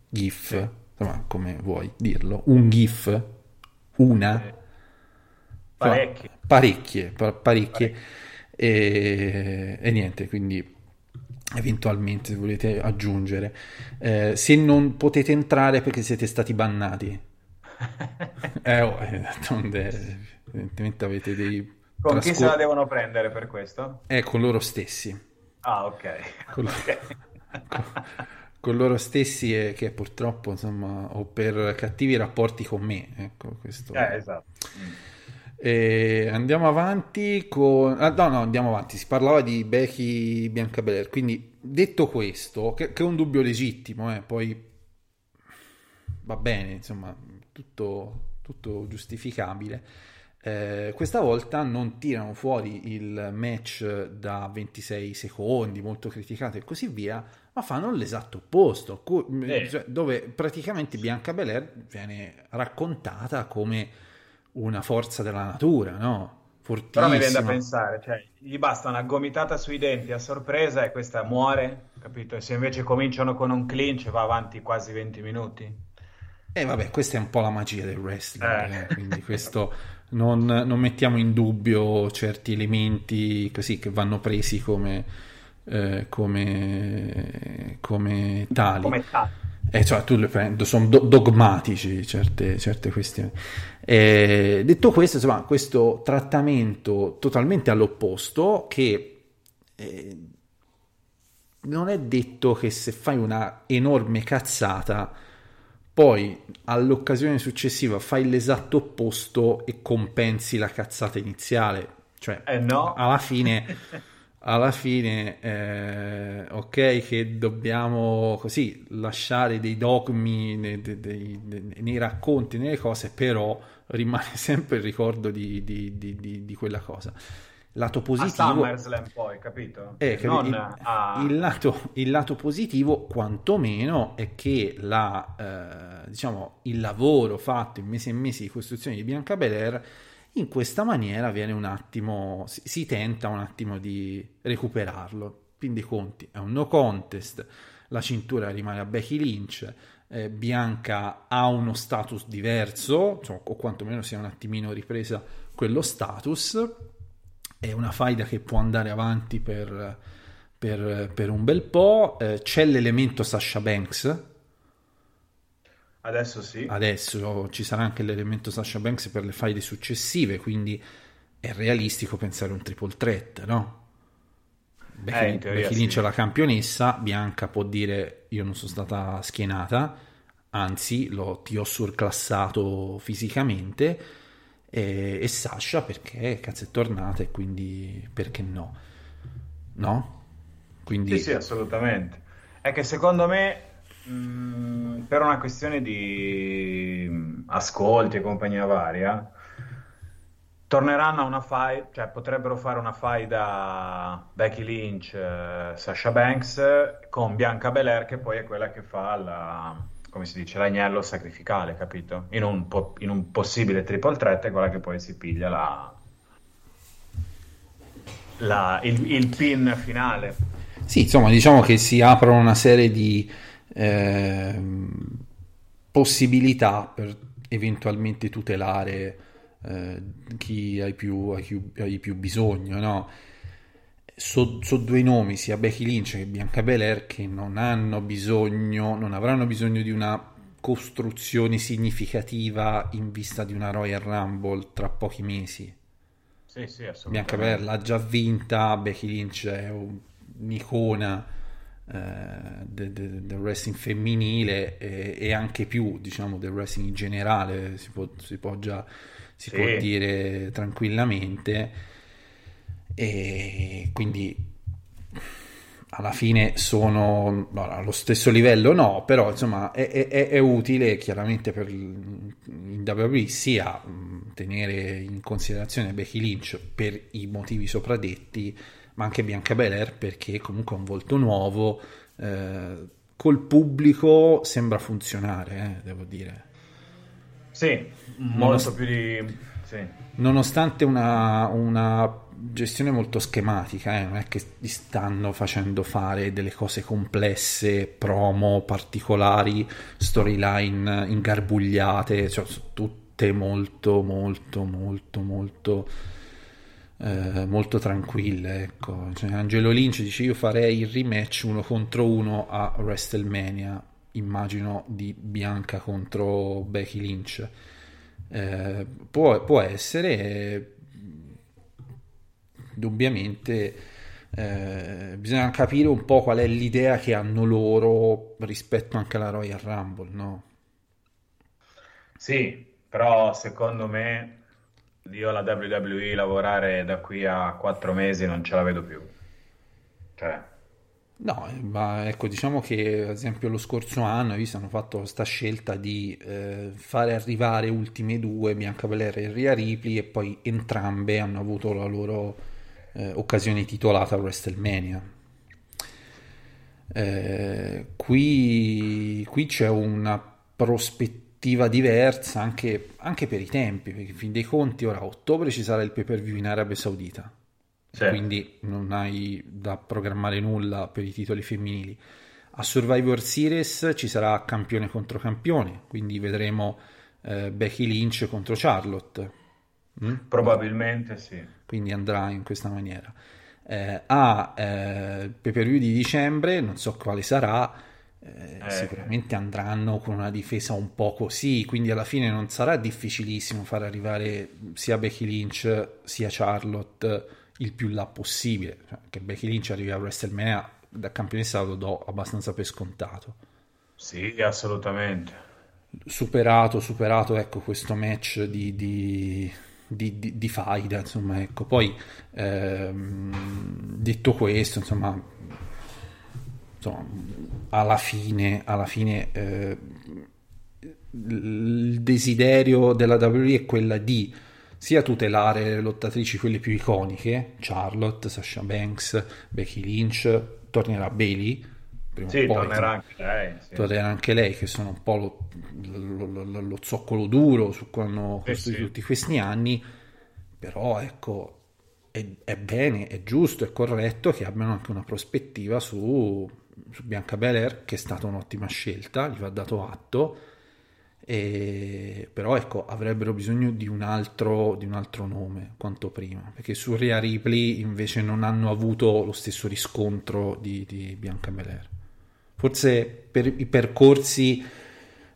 GIF, insomma, come vuoi dirlo. Un GIF, una, Sì. Parecchi. parecchie, pa- parecchie. E, e niente, quindi eventualmente se volete aggiungere. Eh, se non potete entrare perché siete stati bannati. Eh, oh, eh, d'altronde, evidentemente avete dei Con chi trascor- se la devono prendere per questo? Eh, con loro stessi. Ah, ok. Con, Ok. con loro stessi e che purtroppo, insomma, ho per cattivi rapporti con me. Ecco, questo. Eh, esatto. E andiamo avanti con... ah, no, no, andiamo avanti. Si parlava di Becky Bianca Belair. Quindi, detto questo, che, che è un dubbio legittimo, eh, poi va bene, insomma, tutto, tutto giustificabile. Eh, questa volta non tirano fuori il match da 26 secondi, molto criticato e così via, ma fanno l'esatto opposto, Eh. dove praticamente Bianca Belair viene raccontata come una forza della natura, no? Fortissima. Però mi viene da pensare, cioè, gli basta una gomitata sui denti a sorpresa e questa muore, capito? E se invece cominciano con un clinch va avanti quasi 20 minuti. E vabbè, questa è un po' la magia del wrestling, Eh. eh, quindi questo non, non mettiamo in dubbio certi elementi così che vanno presi come, eh, come, come tali. Come tal. Eh, cioè, tu le prendi, sono do- dogmatici certe, certe questioni. Eh, detto questo, insomma, questo trattamento totalmente all'opposto che eh, non è detto che se fai una enorme cazzata poi all'occasione successiva fai l'esatto opposto e compensi la cazzata iniziale. Cioè, Eh no. alla fine, alla fine eh, ok che dobbiamo così lasciare dei dogmi nei, dei- nei racconti, nelle cose, però rimane sempre il ricordo di, di- di- di- quella cosa. Lato A positivo... SummerSlam poi, capito? Eh, capi- non il, a... il lato, il lato positivo, quantomeno, è che la, eh, diciamo, il lavoro fatto in mesi e mesi di costruzione di Bianca Belair in questa maniera viene un attimo, si, si tenta un attimo di recuperarlo. Fin dei conti, è un no contest, la cintura rimane a Becky Lynch, eh, Bianca ha uno status diverso, insomma, o quantomeno si è un attimino ripresa quello status è una faida che può andare avanti per, per- per un bel po'. Eh, c'è l'elemento Sasha Banks. Adesso sì. Adesso ci sarà anche l'elemento Sasha Banks per le faide successive, quindi è realistico pensare un triple threat, no? Becky, Eh, Becky sì. Lynch la campionessa, Bianca può dire io non sono stata schienata, anzi lo, ti ho surclassato fisicamente e, e Sasha perché cazzo è tornata e quindi perché no? No? Quindi Sì, sì, assolutamente. È che secondo me, mh, per una questione di mh, ascolti e compagnia varia, torneranno a una fight, cioè potrebbero fare una fight da Becky Lynch, eh, Sasha Banks con Bianca Belair, che poi è quella che fa la, come si dice, l'agnello sacrificale, capito? In un, po- in un possibile triple threat è quella che poi si piglia la, la- il, il pin finale. Sì, insomma, diciamo che si aprono una serie di ehm, possibilità per eventualmente tutelare eh, chi hai più, più- più bisogno, no? So, so due nomi, sia Becky Lynch che Bianca Belair, che non hanno bisogno, non avranno bisogno di una costruzione significativa in vista di una Royal Rumble tra pochi mesi. Sì, sì. Bianca Belair l'ha già vinta, Becky Lynch è un- un'icona eh, de- de- del wrestling femminile e, e anche più, diciamo, del wrestling in generale, si può, si può già si Sì. può dire tranquillamente. E quindi alla fine sono no, allo stesso livello, no, però insomma è, è- è- utile chiaramente per il- WWE sia tenere in considerazione Becky Lynch per i motivi sopradetti, ma anche Bianca Belair perché comunque è un volto nuovo, eh, col pubblico sembra funzionare, eh, devo dire. Sì, molto lo- più di... Sì. Nonostante una, una gestione molto schematica, eh, non è che gli stanno facendo fare delle cose complesse, promo particolari, storyline ingarbugliate, cioè tutte molto, molto, molto, molto, eh, molto tranquille. Ecco. Cioè, Angelo Lynch dice: Io farei il rematch uno contro uno a WrestleMania. Immagino di Bianca contro Becky Lynch. Eh, può, può essere, eh, indubbiamente, eh, bisogna capire un po' qual è l'idea che hanno loro rispetto anche alla Royal Rumble, no? Sì, però secondo me io la WWE lavorare da qui a quattro mesi non ce la vedo più. Cioè, No, ma ecco, diciamo che ad esempio lo scorso anno, visto, hanno fatto questa scelta di eh, fare arrivare ultime due, Bianca Belair e Rhea Ripley, e poi entrambe hanno avuto la loro eh, occasione titolata a WrestleMania. Eh, qui, qui c'è una prospettiva diversa anche, anche per i tempi, perché in fin dei conti ora a ottobre ci sarà il pay per view in Arabia Saudita sì. quindi non hai da programmare nulla per i titoli femminili. A Survivor Series ci sarà campione contro campione, quindi vedremo eh, Becky Lynch contro Charlotte. Mm? probabilmente sì. Quindi andrà in questa maniera. Eh, a eh, pay per view di dicembre, non so quale sarà, eh, Eh. sicuramente andranno con una difesa un po' così, quindi alla fine non sarà difficilissimo far arrivare sia Becky Lynch sia Charlotte il più là possibile. Cioè, che Becky Lynch arrivi a WrestleMania da campionessa lo do abbastanza per scontato. Sì, assolutamente. Superato, superato ecco questo match di, di, di, di, di faida, insomma, ecco. Poi, ehm, detto questo, insomma, insomma, alla fine, alla fine eh, il desiderio della WWE è quella di sia tutelare le lottatrici quelle più iconiche, Charlotte, Sasha Banks, Becky Lynch, tornerà Bailey, prima Sì, o poi, tornerà anche lei. sì. tornerà anche lei, che sono un po' lo, lo- lo- lo- lo zoccolo duro su cui hanno costruito sì. tutti questi anni, però ecco, è, è bene, è giusto, è corretto che abbiano anche una prospettiva su, su Bianca Belair, che è stata un'ottima scelta, gli va dato atto, e- però ecco, avrebbero bisogno di un, altro, di un altro nome quanto prima, perché su Rhea Ripley invece non hanno avuto lo stesso riscontro di, di Bianca Belair. Forse per i percorsi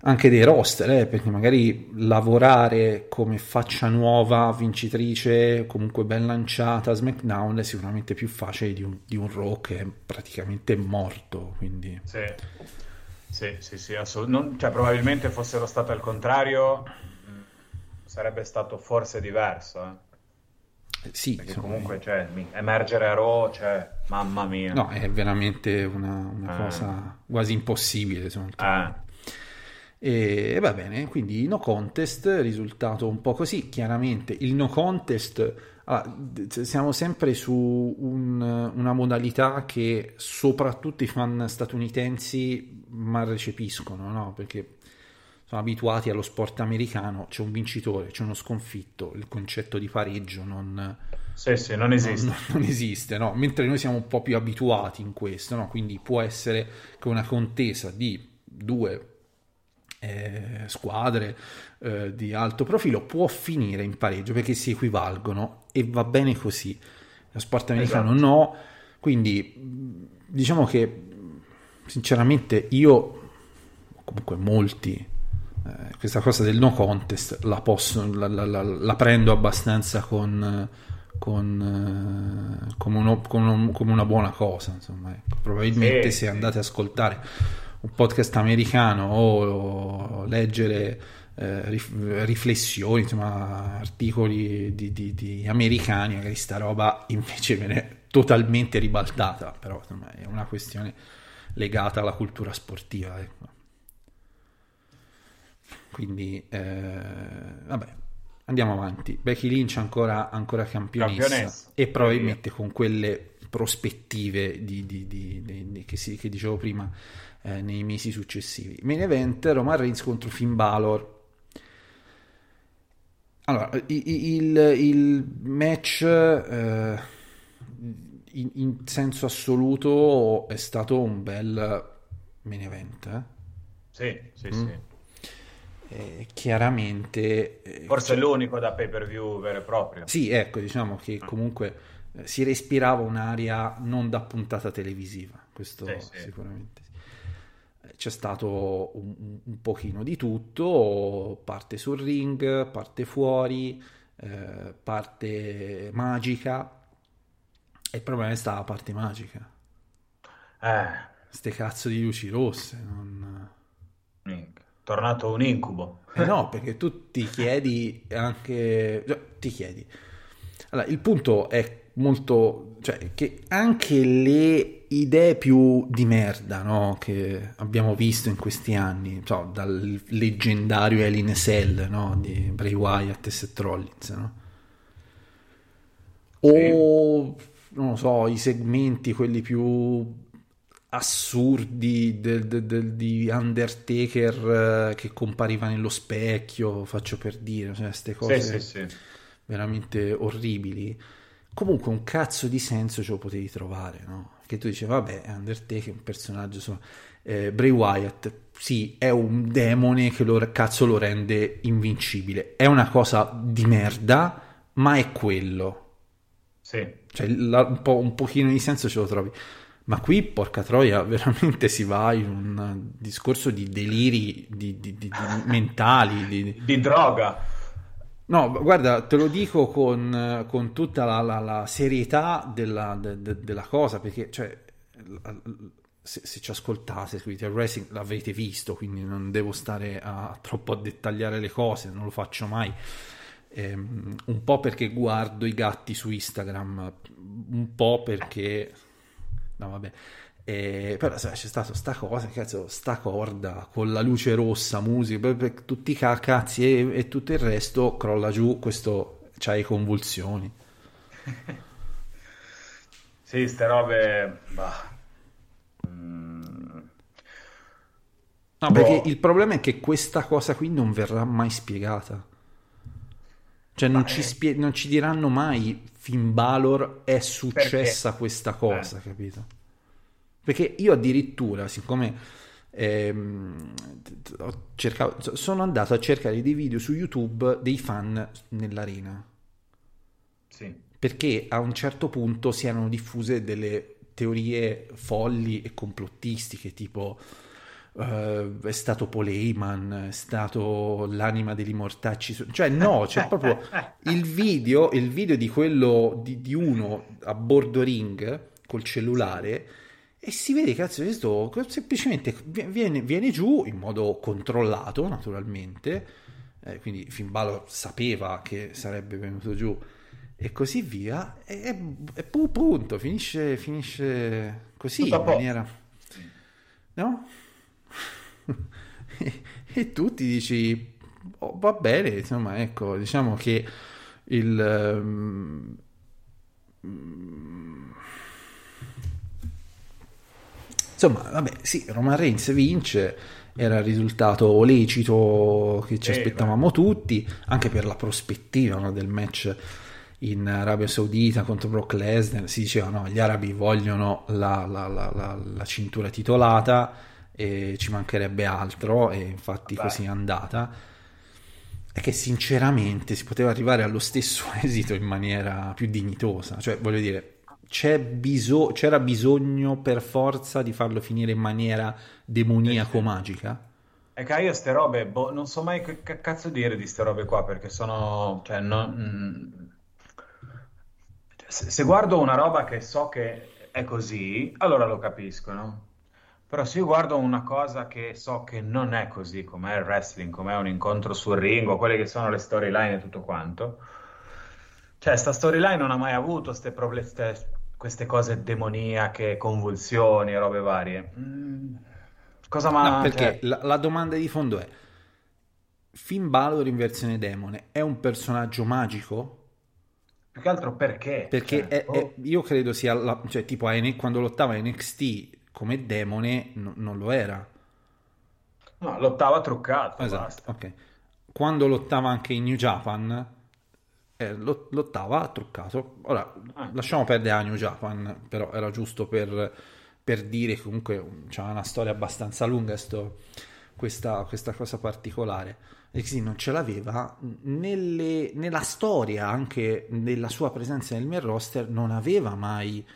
anche dei roster, eh, perché magari lavorare come faccia nuova, vincitrice, comunque ben lanciata a SmackDown è sicuramente più facile di un, di un Raw che è praticamente morto, quindi... Sì, sì, sì, sì, assolut- non- cioè, probabilmente fossero stato al contrario, sarebbe stato forse diverso, eh. Eh, Sì, Perché insomma, comunque, cioè, mi- emergere a Raw, cioè, mamma mia. No, è veramente una, una Eh. cosa quasi impossibile. Ah, E, va bene, quindi no contest, risultato un po' così. Chiaramente il no contest, d- siamo sempre su un- una modalità che soprattutto i fan statunitensi mal recepiscono, no? Perché sono abituati allo sport americano, c'è un vincitore, c'è uno sconfitto, il concetto di pareggio non sì, sì, non esiste. non, non esiste, no? Mentre noi siamo un po' più abituati in questo, no? Quindi può essere che una contesa di due eh, squadre eh, di alto profilo può finire in pareggio perché si equivalgono e va bene così. Lo sport americano Esatto. no, quindi diciamo che sinceramente io, comunque molti, eh, questa cosa del no contest la, posso, la, la- la- la prendo abbastanza con, con, eh, come, uno- con un- come una buona cosa. Insomma, ecco. Probabilmente Sì, se sì. andate ad ascoltare un podcast americano o leggere eh, rif- riflessioni, insomma, articoli di, di- di americani, magari sta roba invece viene totalmente ribaltata, però insomma, è una questione legata alla cultura sportiva. ecco. Quindi, eh, vabbè, andiamo avanti. Becky Lynch ancora, ancora campionessa, Campionessa. e probabilmente con quelle prospettive di, di- di- di- di- che, si- che dicevo prima eh, nei mesi successivi. Main event Roman Reigns contro Finn Balor. Allora, il, il match eh, in, in senso assoluto è stato un bel main event. eh. Sì, sì, Mm. sì. Eh, chiaramente Forse è l'unico da pay per view vero e proprio. Sì, ecco, diciamo che comunque eh, si respirava un'aria non da puntata televisiva, questo Sì, sì. sicuramente sì. C'è stato un, un- pochino di tutto, parte sul ring, parte fuori, eh, parte magica, e il problema è stata la parte magica. Eh, Ste cazzo di luci rosse, non... tornato un incubo. Eh no, perché tu ti chiedi anche... cioè, ti chiedi. Allora, il punto è molto... cioè, che anche le idee più di merda, no? Che abbiamo visto in questi anni, so, dal leggendario Alien Cell, no? Di Bray Wyatt e Seth Rollins, no? O, non lo so, i segmenti, quelli più assurdi del- del- del- di Undertaker eh, che compariva nello specchio, faccio per dire, cioè queste cose Sì, sì, sì. veramente orribili. Comunque un cazzo di senso ce lo potevi trovare, no? Che tu dici, vabbè, Undertaker è un personaggio, insomma, eh, Bray Wyatt, sì, è un demone che lo, cazzo lo rende invincibile. È una cosa di merda, ma è quello. Sì. Cioè, la- un, po', un pochino di senso ce lo trovi. Ma qui, porca troia, veramente si va in un discorso di deliri di, di- di- di mentali. di- Di droga. No, guarda, te lo dico con, con tutta la, la- la serietà della, de- de- della cosa, perché cioè, se, se ci ascoltate, seguite il wrestling, l'avrete visto, quindi non devo stare a, troppo a dettagliare le cose, non lo faccio mai. ehm, un po' perché guardo i gatti su Instagram, un po' perché... No, vabbè. Eh, però sai, c'è stata sta cosa, cazzo, sta corda con la luce rossa, musica, tutti i ca- cazzi e, e tutto il resto crolla giù, questo c'ha le convulsioni. Sì, ste robe... Bah. Mm, No, perché Boh. il problema è che questa cosa qui non verrà mai spiegata. Cioè non, ci, è- spie- non ci diranno mai Finn Balor è successa questa cosa, Eh. capito? Perché io addirittura, siccome ehm, cercato, sono andato a cercare dei video su YouTube dei fan nell'arena Sì. perché a un certo punto si erano diffuse delle teorie folli e complottistiche, tipo eh, è stato Paul Heyman, è stato l'anima degli mortacci, cioè no, c'è proprio il video, il video di quello di, di uno a bordo ring col cellulare e si vede cazzo questo semplicemente viene, viene giù in modo controllato naturalmente. Eh, quindi Finn Balor sapeva che sarebbe venuto giù e così via. E, e- pu- punto finisce, finisce così Tutto in maniera no? e, e tu ti dici "Oh, va bene insomma ecco diciamo che il ehm, Insomma, vabbè, sì, Roman Reigns vince, era il risultato lecito che ci Sì, aspettavamo tutti, anche per la prospettiva no, del match in Arabia Saudita contro Brock Lesnar. Si diceva no, gli arabi vogliono la, la- la- la- la cintura titolata e ci mancherebbe altro, e infatti Beh. così è andata. È che sinceramente si poteva arrivare allo stesso esito in maniera più dignitosa, cioè voglio dire, biso- c'era bisogno per forza di farlo finire in maniera demoniaco-magica? E che io ste robe, boh, non so mai che, cazzo dire di ste robe qua perché sono, cioè, non- mm, se, se guardo una roba che so che è così, allora lo capisco, no? Però se io guardo una cosa che so che non è così, com'è il wrestling, com'è un incontro sul ring, o quelle che sono le storyline e tutto quanto, cioè sta storyline non ha mai avuto ste proble- ste- queste cose demoniache, convulsioni e robe varie. Mm, cosa ma... No, perché cioè- la, la domanda di fondo è: Finn Balor in versione demone è un personaggio magico? Più che altro perché? Perché Cioè, è- boh. è- io credo sia la- cioè, tipo a quando lottava NXT come demone no- non lo era. No, lottava truccato, Esatto, ok. Quando lottava anche in New Japan, eh, lo- lottava truccato. Ora, Ah. lasciamo perdere a New Japan, però era giusto per, per dire che comunque c'è una storia abbastanza lunga sto- questa, questa cosa particolare. Sì, non ce l'aveva nelle- nella storia, anche nella sua presenza nel main roster, non aveva mai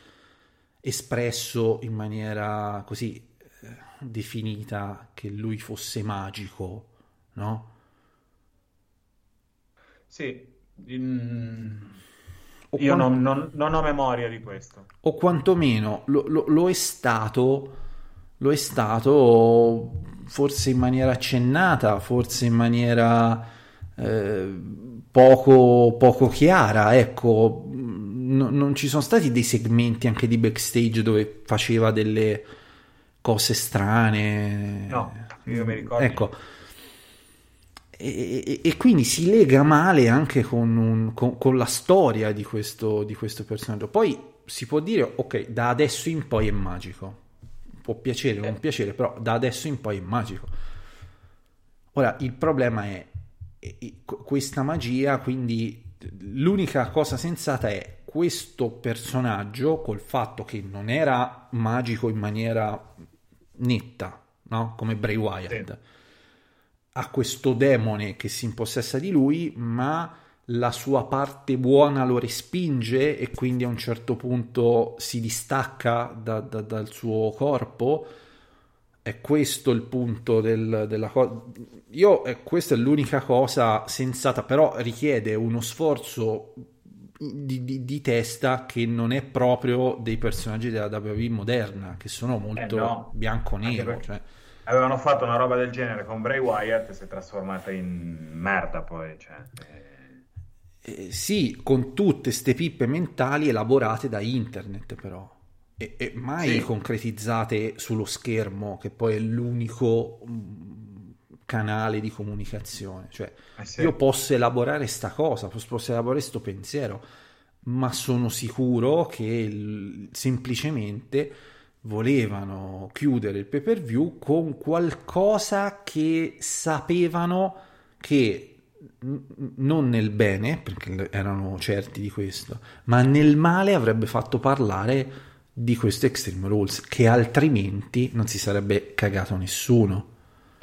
espresso in maniera così eh, definita che lui fosse magico, no? Sì, O, io quan- non, non- non ho memoria di questo. o quantomeno lo, lo- lo è stato, lo è stato forse in maniera accennata, forse in maniera eh, poco, poco chiara, ecco, no- non ci sono stati dei segmenti anche di backstage dove faceva delle cose strane. No, io mi ricordo. Ecco. E, e- quindi si lega male anche con, un- con- con la storia di questo, di questo personaggio. Poi si può dire, ok, da adesso in poi è magico. Può piacere o non piacere, però da adesso in poi è magico. Ora, il problema è e- qu- questa magia, quindi l'unica cosa sensata è questo personaggio, col fatto che non era magico in maniera netta, no? Come Bray Wyatt, Sì. Ha questo demone che si impossessa di lui, ma la sua parte buona lo respinge e quindi a un certo punto si distacca da- da- dal suo corpo. È questo il punto del- della cosa. Io, eh, questa è l'unica cosa sensata, però richiede uno sforzo di, di- di testa che non è proprio dei personaggi della WWE moderna, che sono molto Eh, no. bianco-nero. Cioè. Avevano fatto una roba del genere con Bray Wyatt e si è trasformata in merda poi, cioè, eh, Eh, sì, con tutte ste pippe mentali elaborate da internet però. E, e mai Sì. concretizzate sullo schermo, che poi è l'unico mm, canale di comunicazione. Cioè, Eh sì. io posso elaborare sta cosa, posso, posso elaborare sto pensiero, ma sono sicuro che il- semplicemente volevano chiudere il pay per view con qualcosa che sapevano che non nel bene, perché erano certi di questo, ma nel male avrebbe fatto parlare di questo Extreme Rules, che altrimenti non si sarebbe cagato nessuno.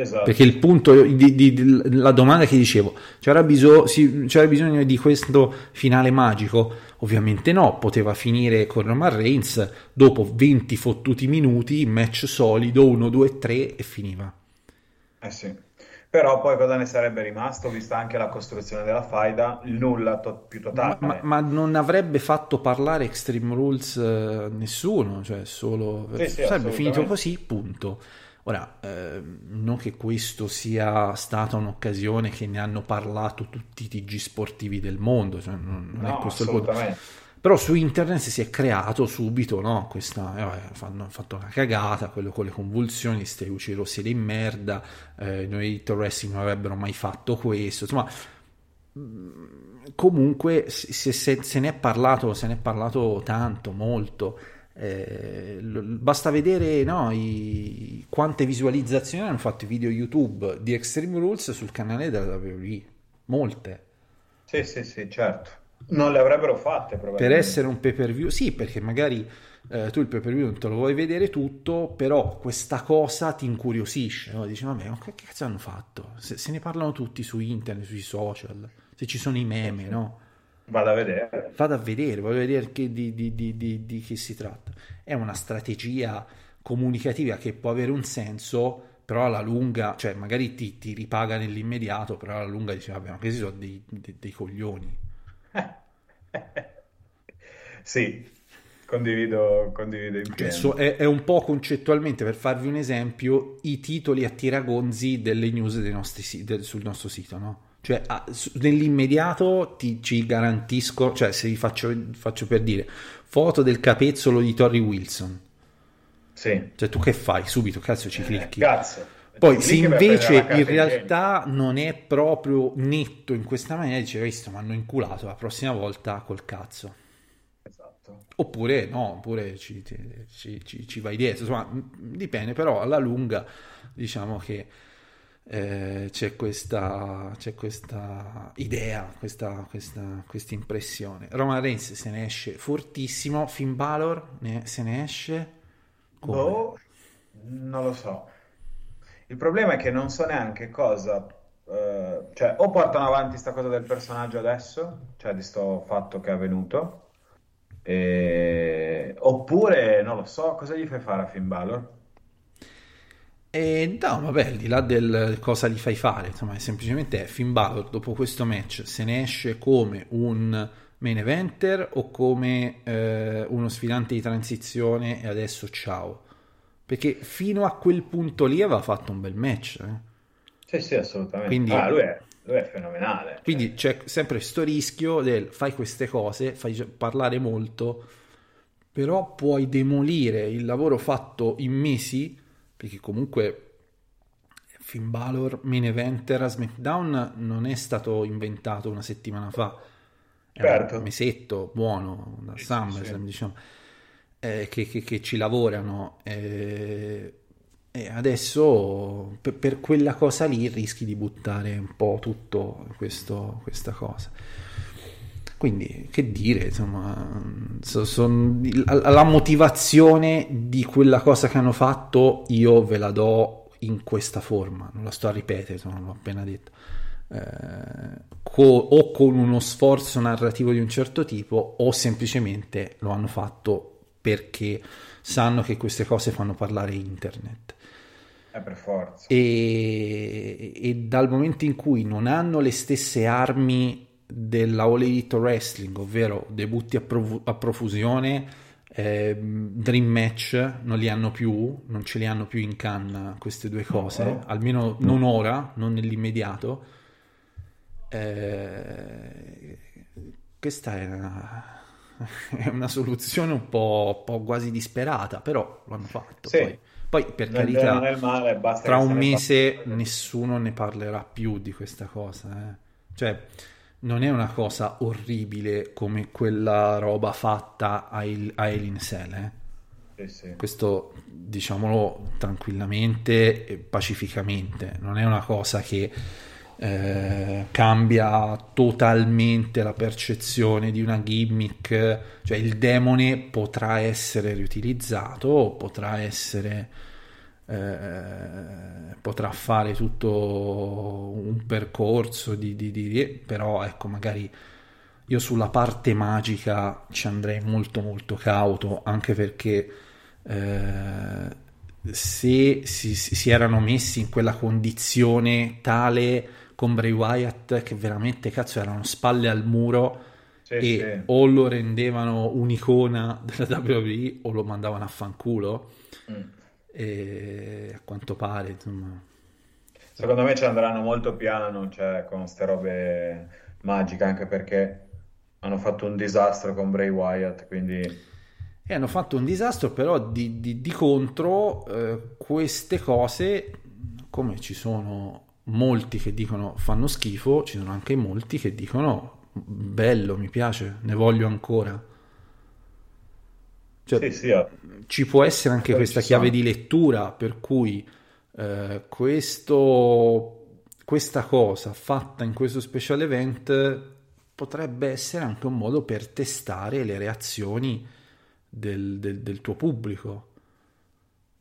Esatto. Perché il punto di, di- di- la domanda che dicevo, c'era, biso- sì, c'era bisogno di questo finale magico? Ovviamente no, poteva finire con Roman Reigns dopo 20 fottuti minuti, match solido, 1, 2, 3 e finiva. Eh sì. Però poi cosa ne sarebbe rimasto, vista anche la costruzione della faida, nulla to- più totale. ma- ma non avrebbe fatto parlare Extreme Rules eh, nessuno, cioè solo Sì, sì, sarebbe finito così, punto. Ora, ehm, non che questo sia stata un'occasione che ne hanno parlato tutti i TG sportivi del mondo, cioè non, non è No, questo il punto. Però su internet si è creato subito, no? Questa, eh, vabbè, fanno, hanno fatto una cagata, quello con le convulsioni, ste luci rosse di merda, eh, noi Wrestling non avrebbero mai fatto questo, insomma, mh, comunque se, se- se ne è parlato, se ne è parlato tanto, molto. Eh, basta vedere no, i- quante visualizzazioni hanno fatto i video YouTube di Extreme Rules sul canale della WWE. Molte. Sì, sì, sì, certo. Non le avrebbero fatte Per probabilmente. essere un pay per view, sì, perché magari eh, tu il pay per view non te lo vuoi vedere tutto, però questa cosa ti incuriosisce, no? Dici, vabbè, ma che che cazzo hanno fatto? Se, se ne parlano tutti su internet, sui social, se ci sono i meme, no? Vado a vedere. Vado a vedere, voglio vedere che- di, di- di- di- di che si tratta. È una strategia comunicativa che può avere un senso, però alla lunga, cioè magari ti, ti ripaga nell'immediato, però alla lunga dici, vabbè, ma questi sono dei, dei- dei coglioni. Sì, condivido, condivido in pieno. è, è un po' concettualmente, per farvi un esempio, i titoli a tiragonzi delle news dei nostri del- sul nostro sito, no? Cioè, a- su- nell'immediato ti, ci garantisco, cioè, se vi faccio, faccio per dire, foto del capezzolo di Torrey Wilson, Sì. cioè tu che fai? Subito, cazzo, ci clicchi. Cazzo. Poi, se invece in realtà non è proprio netto in questa maniera, dice, "Hai visto, mi hanno inculato la prossima volta col cazzo. Esatto. Oppure no, oppure ci, ci- ci- ci vai dietro, insomma, dipende, però alla lunga diciamo che eh, c'è questa, c'è questa idea, questa, questa, questa impressione. Roman Reigns se ne esce fortissimo, Finn Balor ne- se ne esce come? Boh, non lo so. Il problema è che non so neanche cosa, eh, cioè o portano avanti sta cosa del personaggio adesso, cioè di sto fatto che è avvenuto, e- oppure non lo so, cosa gli fai fare a Finn Balor? E no, vabbè, al di là del cosa gli fai fare, insomma, è semplicemente Finn Balor dopo questo match se ne esce come un main eventer o come eh, uno sfidante di transizione e adesso ciao. Perché fino a quel punto lì aveva fatto un bel match. eh. Sì, sì, assolutamente. Quindi- Ah, lui è, lui è fenomenale. Quindi c'è sempre questo rischio del fai queste cose, fai parlare molto, però puoi demolire il lavoro fatto in mesi, perché comunque Finn Balor main eventer a SmackDown non è stato inventato una settimana fa, è Certo. un mesetto buono da Sì, SummerSlam, sì. diciamo, eh, che, che- che ci lavorano. eh, e adesso per, per quella cosa lì rischi di buttare un po' tutto questo- questa cosa. Quindi, che dire, insomma, so- son- la, la motivazione di quella cosa che hanno fatto io ve la do in questa forma, non la sto a ripetere, insomma, l'ho appena detto. Eh, co- o con uno sforzo narrativo di un certo tipo o semplicemente lo hanno fatto perché sanno che queste cose fanno parlare internet È per forza. e, e dal momento in cui non hanno le stesse armi della All Elite Wrestling, ovvero debutti a, profu- a profusione, ehm, Dream Match, non li hanno più, non ce li hanno più in canna queste due cose, No. almeno non ora, non nell'immediato. Eh, questa è una, è una soluzione un po', un po' quasi disperata, però l'hanno fatto. Sì. Poi, poi, per bene carità, nel male, tra un mese parli. nessuno ne parlerà più di questa cosa. eh. Cioè, non è una cosa orribile come quella roba fatta a, Il- a Alien Cell, eh. Sì, sì. Questo diciamolo tranquillamente e pacificamente, non è una cosa che eh, cambia totalmente la percezione di una gimmick, cioè il demone potrà essere riutilizzato, potrà essere eh, potrà fare tutto un percorso di, di- di- però ecco magari io sulla parte magica ci andrei molto molto cauto anche perché eh, se si, si erano messi in quella condizione tale con Bray Wyatt che veramente cazzo erano spalle al muro Sì, e sì. o lo rendevano un'icona della WWE o lo mandavano a fanculo Mm. E a quanto pare insomma Secondo me ci andranno molto piano, cioè con ste robe magiche, anche perché hanno fatto un disastro con Bray Wyatt, quindi E hanno fatto un disastro, però di, di- di contro eh, queste cose, come ci sono molti che dicono fanno schifo, ci sono anche molti che dicono bello, mi piace, ne voglio ancora. Cioè, sì, sì, ah, ci può essere anche questa chiave sono. di lettura per cui eh, questo, questa cosa fatta in questo special event potrebbe essere anche un modo per testare le reazioni del, del- del tuo pubblico.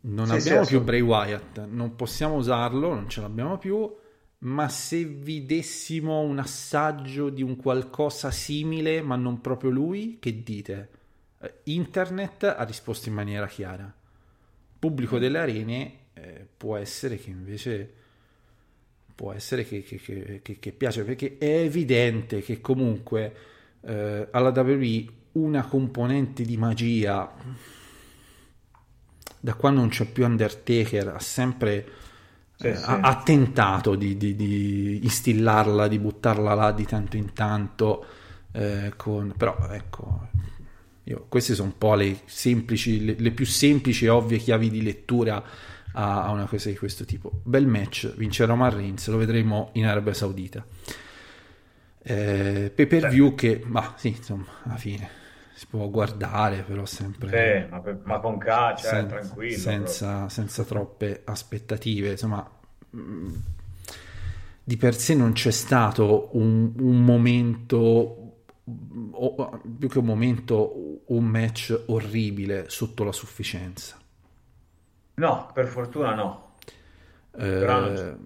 Non Sì, sì, abbiamo più assolut- Bray Wyatt, non possiamo usarlo, non ce l'abbiamo più, ma se vi dessimo un assaggio di un qualcosa simile, ma non proprio lui, che dite? Eh, Internet ha risposto in maniera chiara. Pubblico delle arene eh, può essere che invece può essere che, che- che- che- piace perché è evidente che comunque eh, alla WWE una componente di magia da quando non c'è più Undertaker ha sempre Sì, eh, sì. ha, ha tentato di, di- di instillarla, di buttarla là di tanto in tanto eh, con... però ecco io- queste sono un po' le semplici le, le più semplici e ovvie chiavi di lettura a, a una cosa di questo tipo. Bel match vince Roman Reigns lo vedremo in Arabia Saudita. Eh, pay per view che ma sì insomma alla fine si può guardare però sempre sì, ma, per- ma con caccia, eh, sen- tranquillo. senza, senza troppe aspettative insomma mh, di per sé non c'è stato un, un momento o, più che un momento un match orribile sotto la sufficienza. No, per fortuna no. Eh,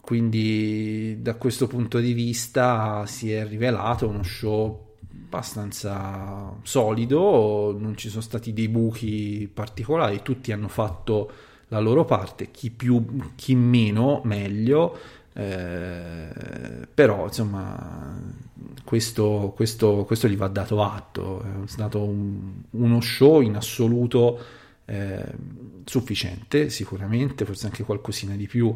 quindi da questo punto di vista si è rivelato uno show abbastanza solido, non ci sono stati dei buchi particolari, tutti hanno fatto la loro parte, chi più, chi meno, meglio, eh, però insomma questo, questo, questo gli va dato atto, è stato un- uno show in assoluto eh, sufficiente sicuramente, forse anche qualcosina di più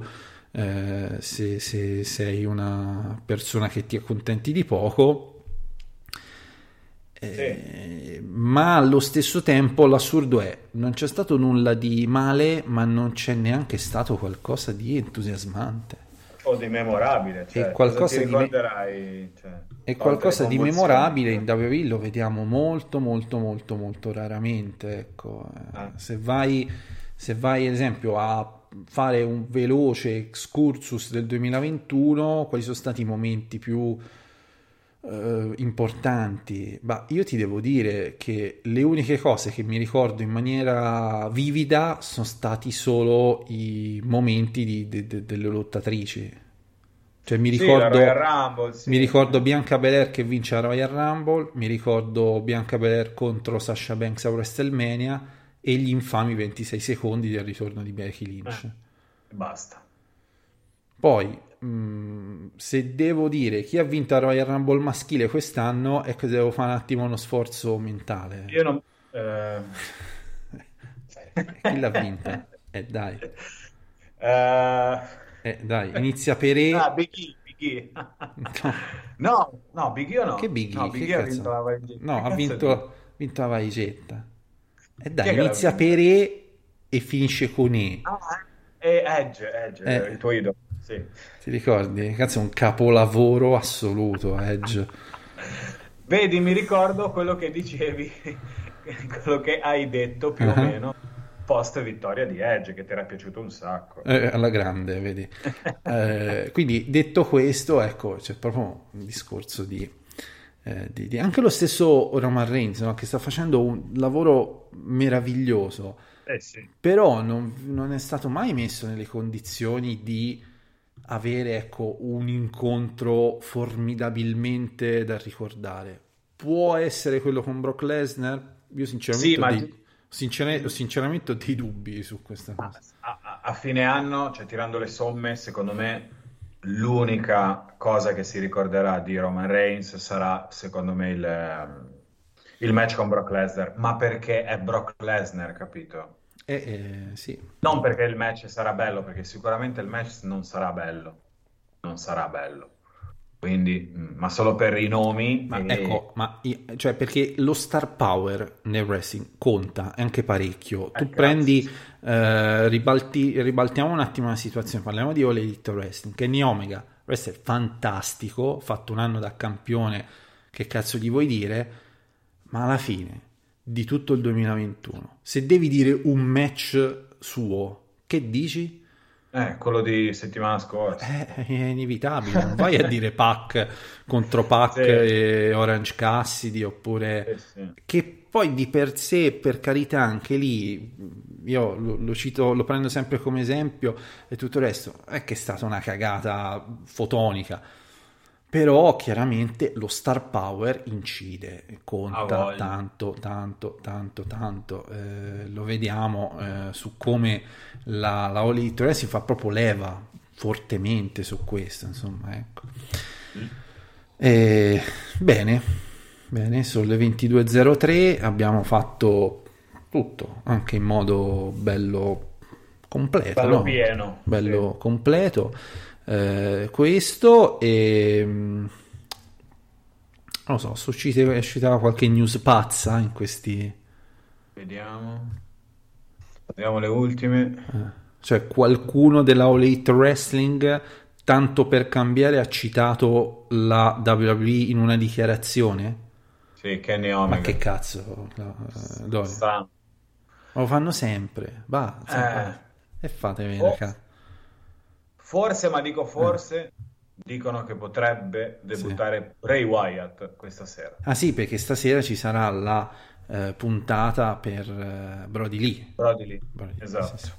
eh, se, se sei una persona che ti accontenti di poco. Eh, ma allo stesso tempo l'assurdo è non c'è stato nulla di male ma non c'è neanche stato qualcosa di entusiasmante O di memorabile, cioè, E qualcosa di me- ricorderai? Cioè, oltre qualcosa di memorabile in WWE lo vediamo molto molto molto molto raramente ecco. Ah. se vai se vai ad esempio a fare un veloce excursus del 2021 quali sono stati i momenti più eh, importanti bah, io ti devo dire che le uniche cose che mi ricordo in maniera vivida sono stati solo i momenti di- de- de- delle lottatrici cioè mi Sì, ricordo Royal Rumble, sì. mi ricordo Bianca Belair che vince la Royal Rumble, mi ricordo Bianca Belair contro Sasha Banks a WrestleMania e gli infami 26 secondi del ritorno di Becky Lynch. Basta. Poi, mh, se devo dire chi ha vinto la Royal Rumble maschile quest'anno, è che devo fare un attimo uno sforzo mentale. Io non... eh, Chi l'ha vinta? Eh dai, eh, eh, dai, inizia per E. Ah, Big E, Big Biggie. no, no, Biggie o no? Che Biggie? No, Biggie ha vinto la valigetta. No, ha vinto, vinto la valigetta. E è dai, inizia per E e finisce con E. Ah, e Edge, Edge, Eh. il tuo idolo. Sì. Ti ricordi? Cazzo, è un capolavoro assoluto, Edge. Vedi, mi ricordo quello che dicevi, quello che hai detto più o Ah. meno post vittoria di Edge, che ti era piaciuto un sacco. Eh, alla grande, vedi. Eh, quindi detto questo, ecco, c'è proprio un discorso di, eh, di- di- anche lo stesso Roman Reigns, no, che sta facendo un lavoro meraviglioso, Eh sì. però non, non è stato mai messo nelle condizioni di avere, ecco, un incontro formidabilmente da ricordare. Può essere quello con Brock Lesnar? Io sinceramente, Sì, ho ma- dei- sincere- sinceramente ho dei dubbi su questa cosa. A, a- a fine anno, cioè tirando le somme, secondo me l'unica cosa che si ricorderà di Roman Reigns sarà, secondo me, il, ehm, il match con Brock Lesnar, ma perché è Brock Lesnar, capito? Eh, eh, sì. Non perché il match sarà bello, perché sicuramente il match non sarà bello, non sarà bello. Quindi, mm, ma solo per i nomi. Ma e- ecco, ma i- cioè perché lo star power nel wrestling conta anche parecchio. Tu Eh, prendi, grazie. eh, ribalti- ribaltiamo un attimo la situazione, parliamo di All Elite Wrestling. Kenny Omega, wrestler fantastico, fatto un anno da campione, che cazzo gli vuoi dire? Ma alla fine di tutto il 2021, se devi dire un match suo, che dici? Eh, quello di settimana scorsa. Eh, È inevitabile, non vai a dire Pac contro Pac Sì. e Orange Cassidy oppure Sì, sì. che poi di per sé, per carità, anche lì io lo, lo cito, lo prendo sempre come esempio e tutto il resto è che è stata una cagata fotonica. Però chiaramente lo star power incide, conta tanto, tanto, tanto, tanto. Eh, lo vediamo eh, su come la, la All Elite Wrestling fa proprio leva fortemente su questo, insomma, ecco. Eh, bene, bene, sono le 22.03, abbiamo fatto tutto, anche in modo bello completo, Bello no? pieno. bello Sì. completo eh, questo e mm, non lo so, è uscita, è uscita qualche news pazza in questi Vediamo. Vediamo le ultime. cioè qualcuno della All Elite Wrestling tanto per cambiare ha citato la WWE in una dichiarazione Sì, Kenny ma Omega. che cazzo no, eh, Ma lo fanno sempre va, Eh. e fatevene Oh. ca- Forse, ma Eh. dico forse, dicono che potrebbe debuttare Bray Wyatt questa sera. ah sì perché stasera ci sarà la eh, puntata per eh, Brody Lee di lì. Brody, Esatto. sì, sì.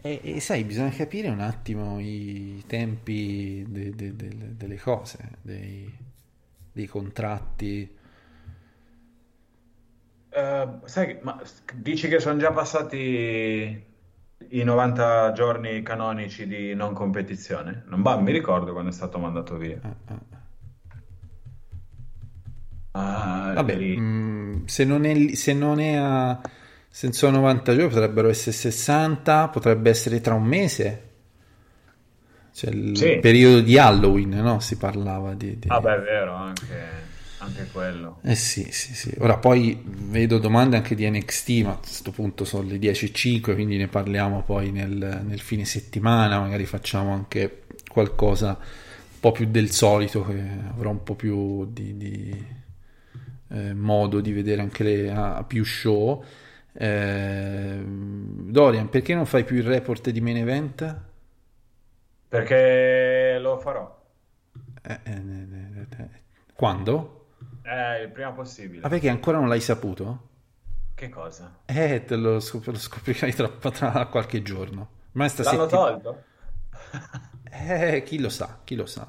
E, e sai, bisogna capire un attimo i tempi de- de- de- delle cose, dei, dei contratti. Eh, sai, ma dici che sono già passati i 90 giorni canonici di non competizione? Non va- mi ricordo quando è stato mandato via. Ah, ah. Ah, Vabbè, mh, se non è, se non è a se sono 90 giorni, potrebbero essere 60, potrebbe essere tra un mese. C'è il Sì. periodo di Halloween, no? Si parlava di... di- Ah, beh, è vero, anche, anche quello. Eh sì, sì, sì. Ora poi vedo domande anche di NXT, ma a questo punto sono le 10.05, quindi ne parliamo poi nel, nel fine settimana, magari facciamo anche qualcosa un po' più del solito, che avrò un po' più di, di, eh, modo di vedere anche le a- più show. Eh, Dorian, perché non fai più il report di main event? Perché lo farò. Eh, eh, eh, eh, Quando? Eh, il prima possibile. Ah, perché ancora non l'hai saputo? Che cosa? Eh, te lo, scop- lo scoprirai tra, tra qualche giorno. Ma sta L'hanno tolto? Eh, chi lo sa, chi lo sa.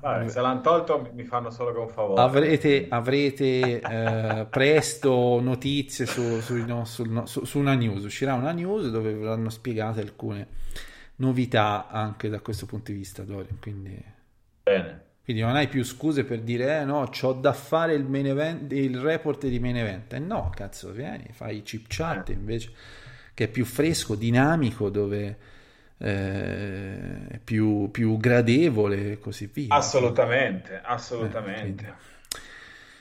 Vabbè, se l'hanno tolto mi- fanno solo che un favore. Avrete, avrete eh, presto notizie su, sui no- sul su- su una news. Uscirà una news dove verranno spiegate alcune novità anche da questo punto di vista, Dorian. Quindi, Bene. Quindi non hai più scuse per dire, eh no, c'ho da fare il, main event, il report di main event. Eh no, cazzo, vieni, fai chip chat invece, che è più fresco, dinamico, dove eh, è più, più gradevole e così via. Assolutamente, assolutamente. Eh,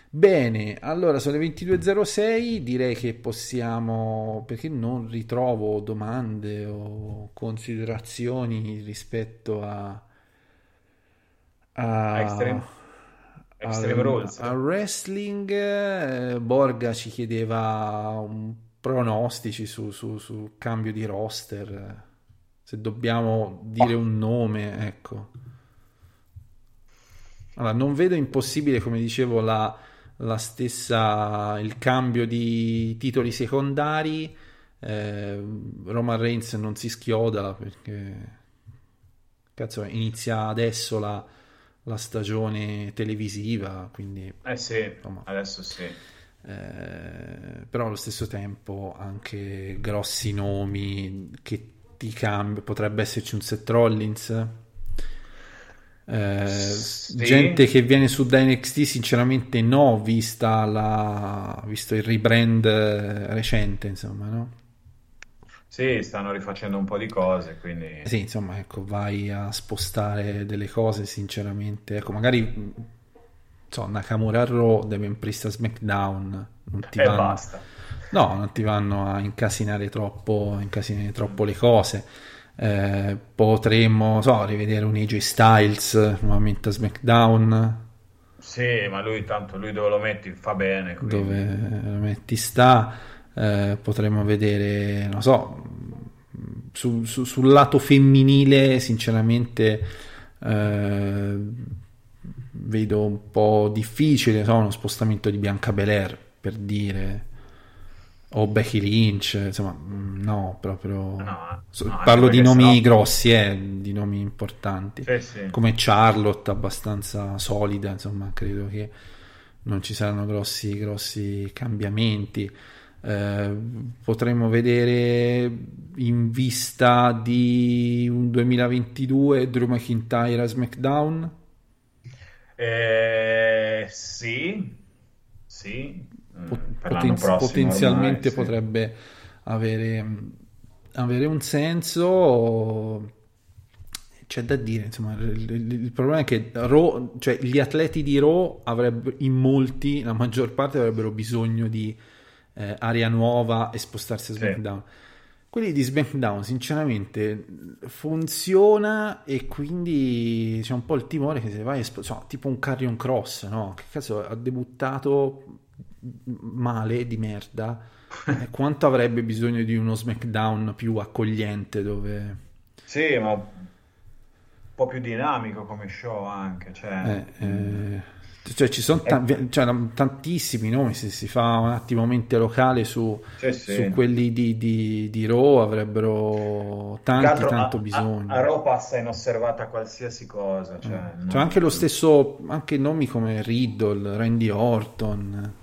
Bene, allora sono le 22.06, direi che possiamo, perché non ritrovo domande o considerazioni rispetto a, a, Extreme, Extreme Rules. al wrestling. eh, Borga ci chiedeva un pronostici su, su, su cambio di roster, se dobbiamo dire un nome, ecco. Allora, non vedo impossibile, come dicevo, la, la stessa, il cambio di titoli secondari. Eh, Roman Reigns non si schioda perché cazzo, inizia adesso la, la stagione televisiva, quindi Eh sì, Insomma. adesso sì. eh, però allo stesso tempo anche grossi nomi che ti cambia, potrebbe esserci un Seth Rollins, eh, Sì. gente che viene su da NXT sinceramente no, vista la, visto il rebrand recente, insomma, no? Sì, stanno rifacendo un po' di cose, quindi... Sì, insomma, ecco, vai a spostare delle cose, sinceramente. Ecco, magari, so, Nakamura Raw, Devin Priest a SmackDown, non ti E vanno... basta. No, non ti vanno a incasinare troppo, incasinare troppo le cose. Eh, potremmo, so, rivedere un AJ Styles nuovamente a SmackDown, Sì, ma lui tanto, lui dove lo metti fa bene, quindi... dove lo metti sta. Eh, potremmo vedere, non so, su- su- sul lato femminile, sinceramente, eh, vedo un po' difficile, so, uno spostamento di Bianca Belair per dire, o Becky Lynch, insomma, mm, no, proprio. No, no, parlo di nomi grossi, eh, di nomi importanti Sì, sì. come Charlotte abbastanza solida, insomma, credo che non ci saranno grossi, grossi cambiamenti. Eh, potremmo vedere in vista di un 2022 Drew McIntyre a SmackDown. Eh, sì, sì, mm, Pot- per l'anno potenzi- prossimo potenzialmente ormai, sì. potrebbe avere, avere un senso. C'è da dire, insomma, il, il- il problema è che Raw, cioè gli atleti di Raw avrebbero, in molti, la maggior parte avrebbero bisogno di eh, aria nuova e spostarsi a Sì. SmackDown. Quelli di SmackDown, sinceramente, funziona e quindi c'è un po' il timore che se vai, a sp- so, tipo un Carrion Cross, no? Che cazzo, ha debuttato male, di merda. E quanto avrebbe bisogno di uno SmackDown più accogliente dove... Sì, ma un po' più dinamico come show anche, cioè... eh, eh, cioè ci sono ta- cioè, tantissimi nomi, se si fa un attimo mente locale su, Sì, sì. su quelli di, di, di Raw avrebbero tanti, tanto a, bisogno. A, a Raw passa inosservata qualsiasi cosa, cioè... C'è non- anche lo stesso, anche nomi come Riddle, Randy Orton,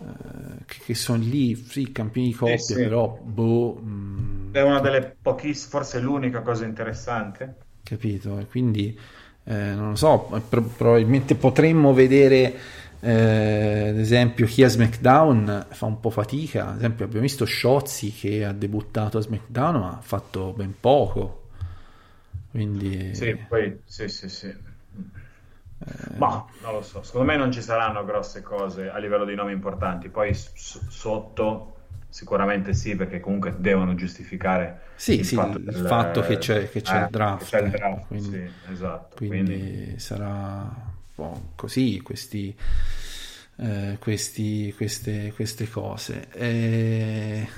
eh, che, che sono lì, sì, campioni di coppia, sì. però, boh, mm, È una delle pochissime, forse l'unica cosa interessante. capito? E quindi, eh, non lo so, pro- probabilmente potremmo vedere, eh, ad esempio, chi a SmackDown fa un po' fatica, ad esempio abbiamo visto Shotzi che ha debuttato a SmackDown ma ha fatto ben poco, quindi... Sì, poi, sì, sì, sì. Ma non lo so, secondo me non ci saranno grosse cose a livello di nomi importanti. Poi s- sotto sicuramente sì, perché comunque devono giustificare Sì, il sì, fatto, il del- fatto che c'è, che c'è eh, il draft, c'è il ecco, draft, quindi, sì, esatto. quindi Quindi, sarà po' così questi, eh, questi- queste, queste cose. E...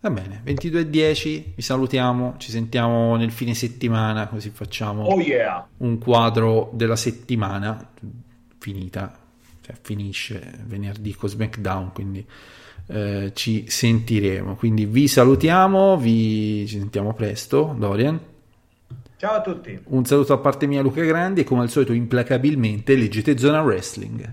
Va bene, 22.10, vi salutiamo, ci sentiamo nel fine settimana, così facciamo oh yeah! un quadro della settimana finita, cioè finisce venerdì con SmackDown, quindi eh, ci sentiremo. Quindi vi salutiamo, vi ci sentiamo presto, Dorian. Ciao a tutti! Un saluto a parte mia Luca Grandi e come al solito implacabilmente leggete Zona Wrestling.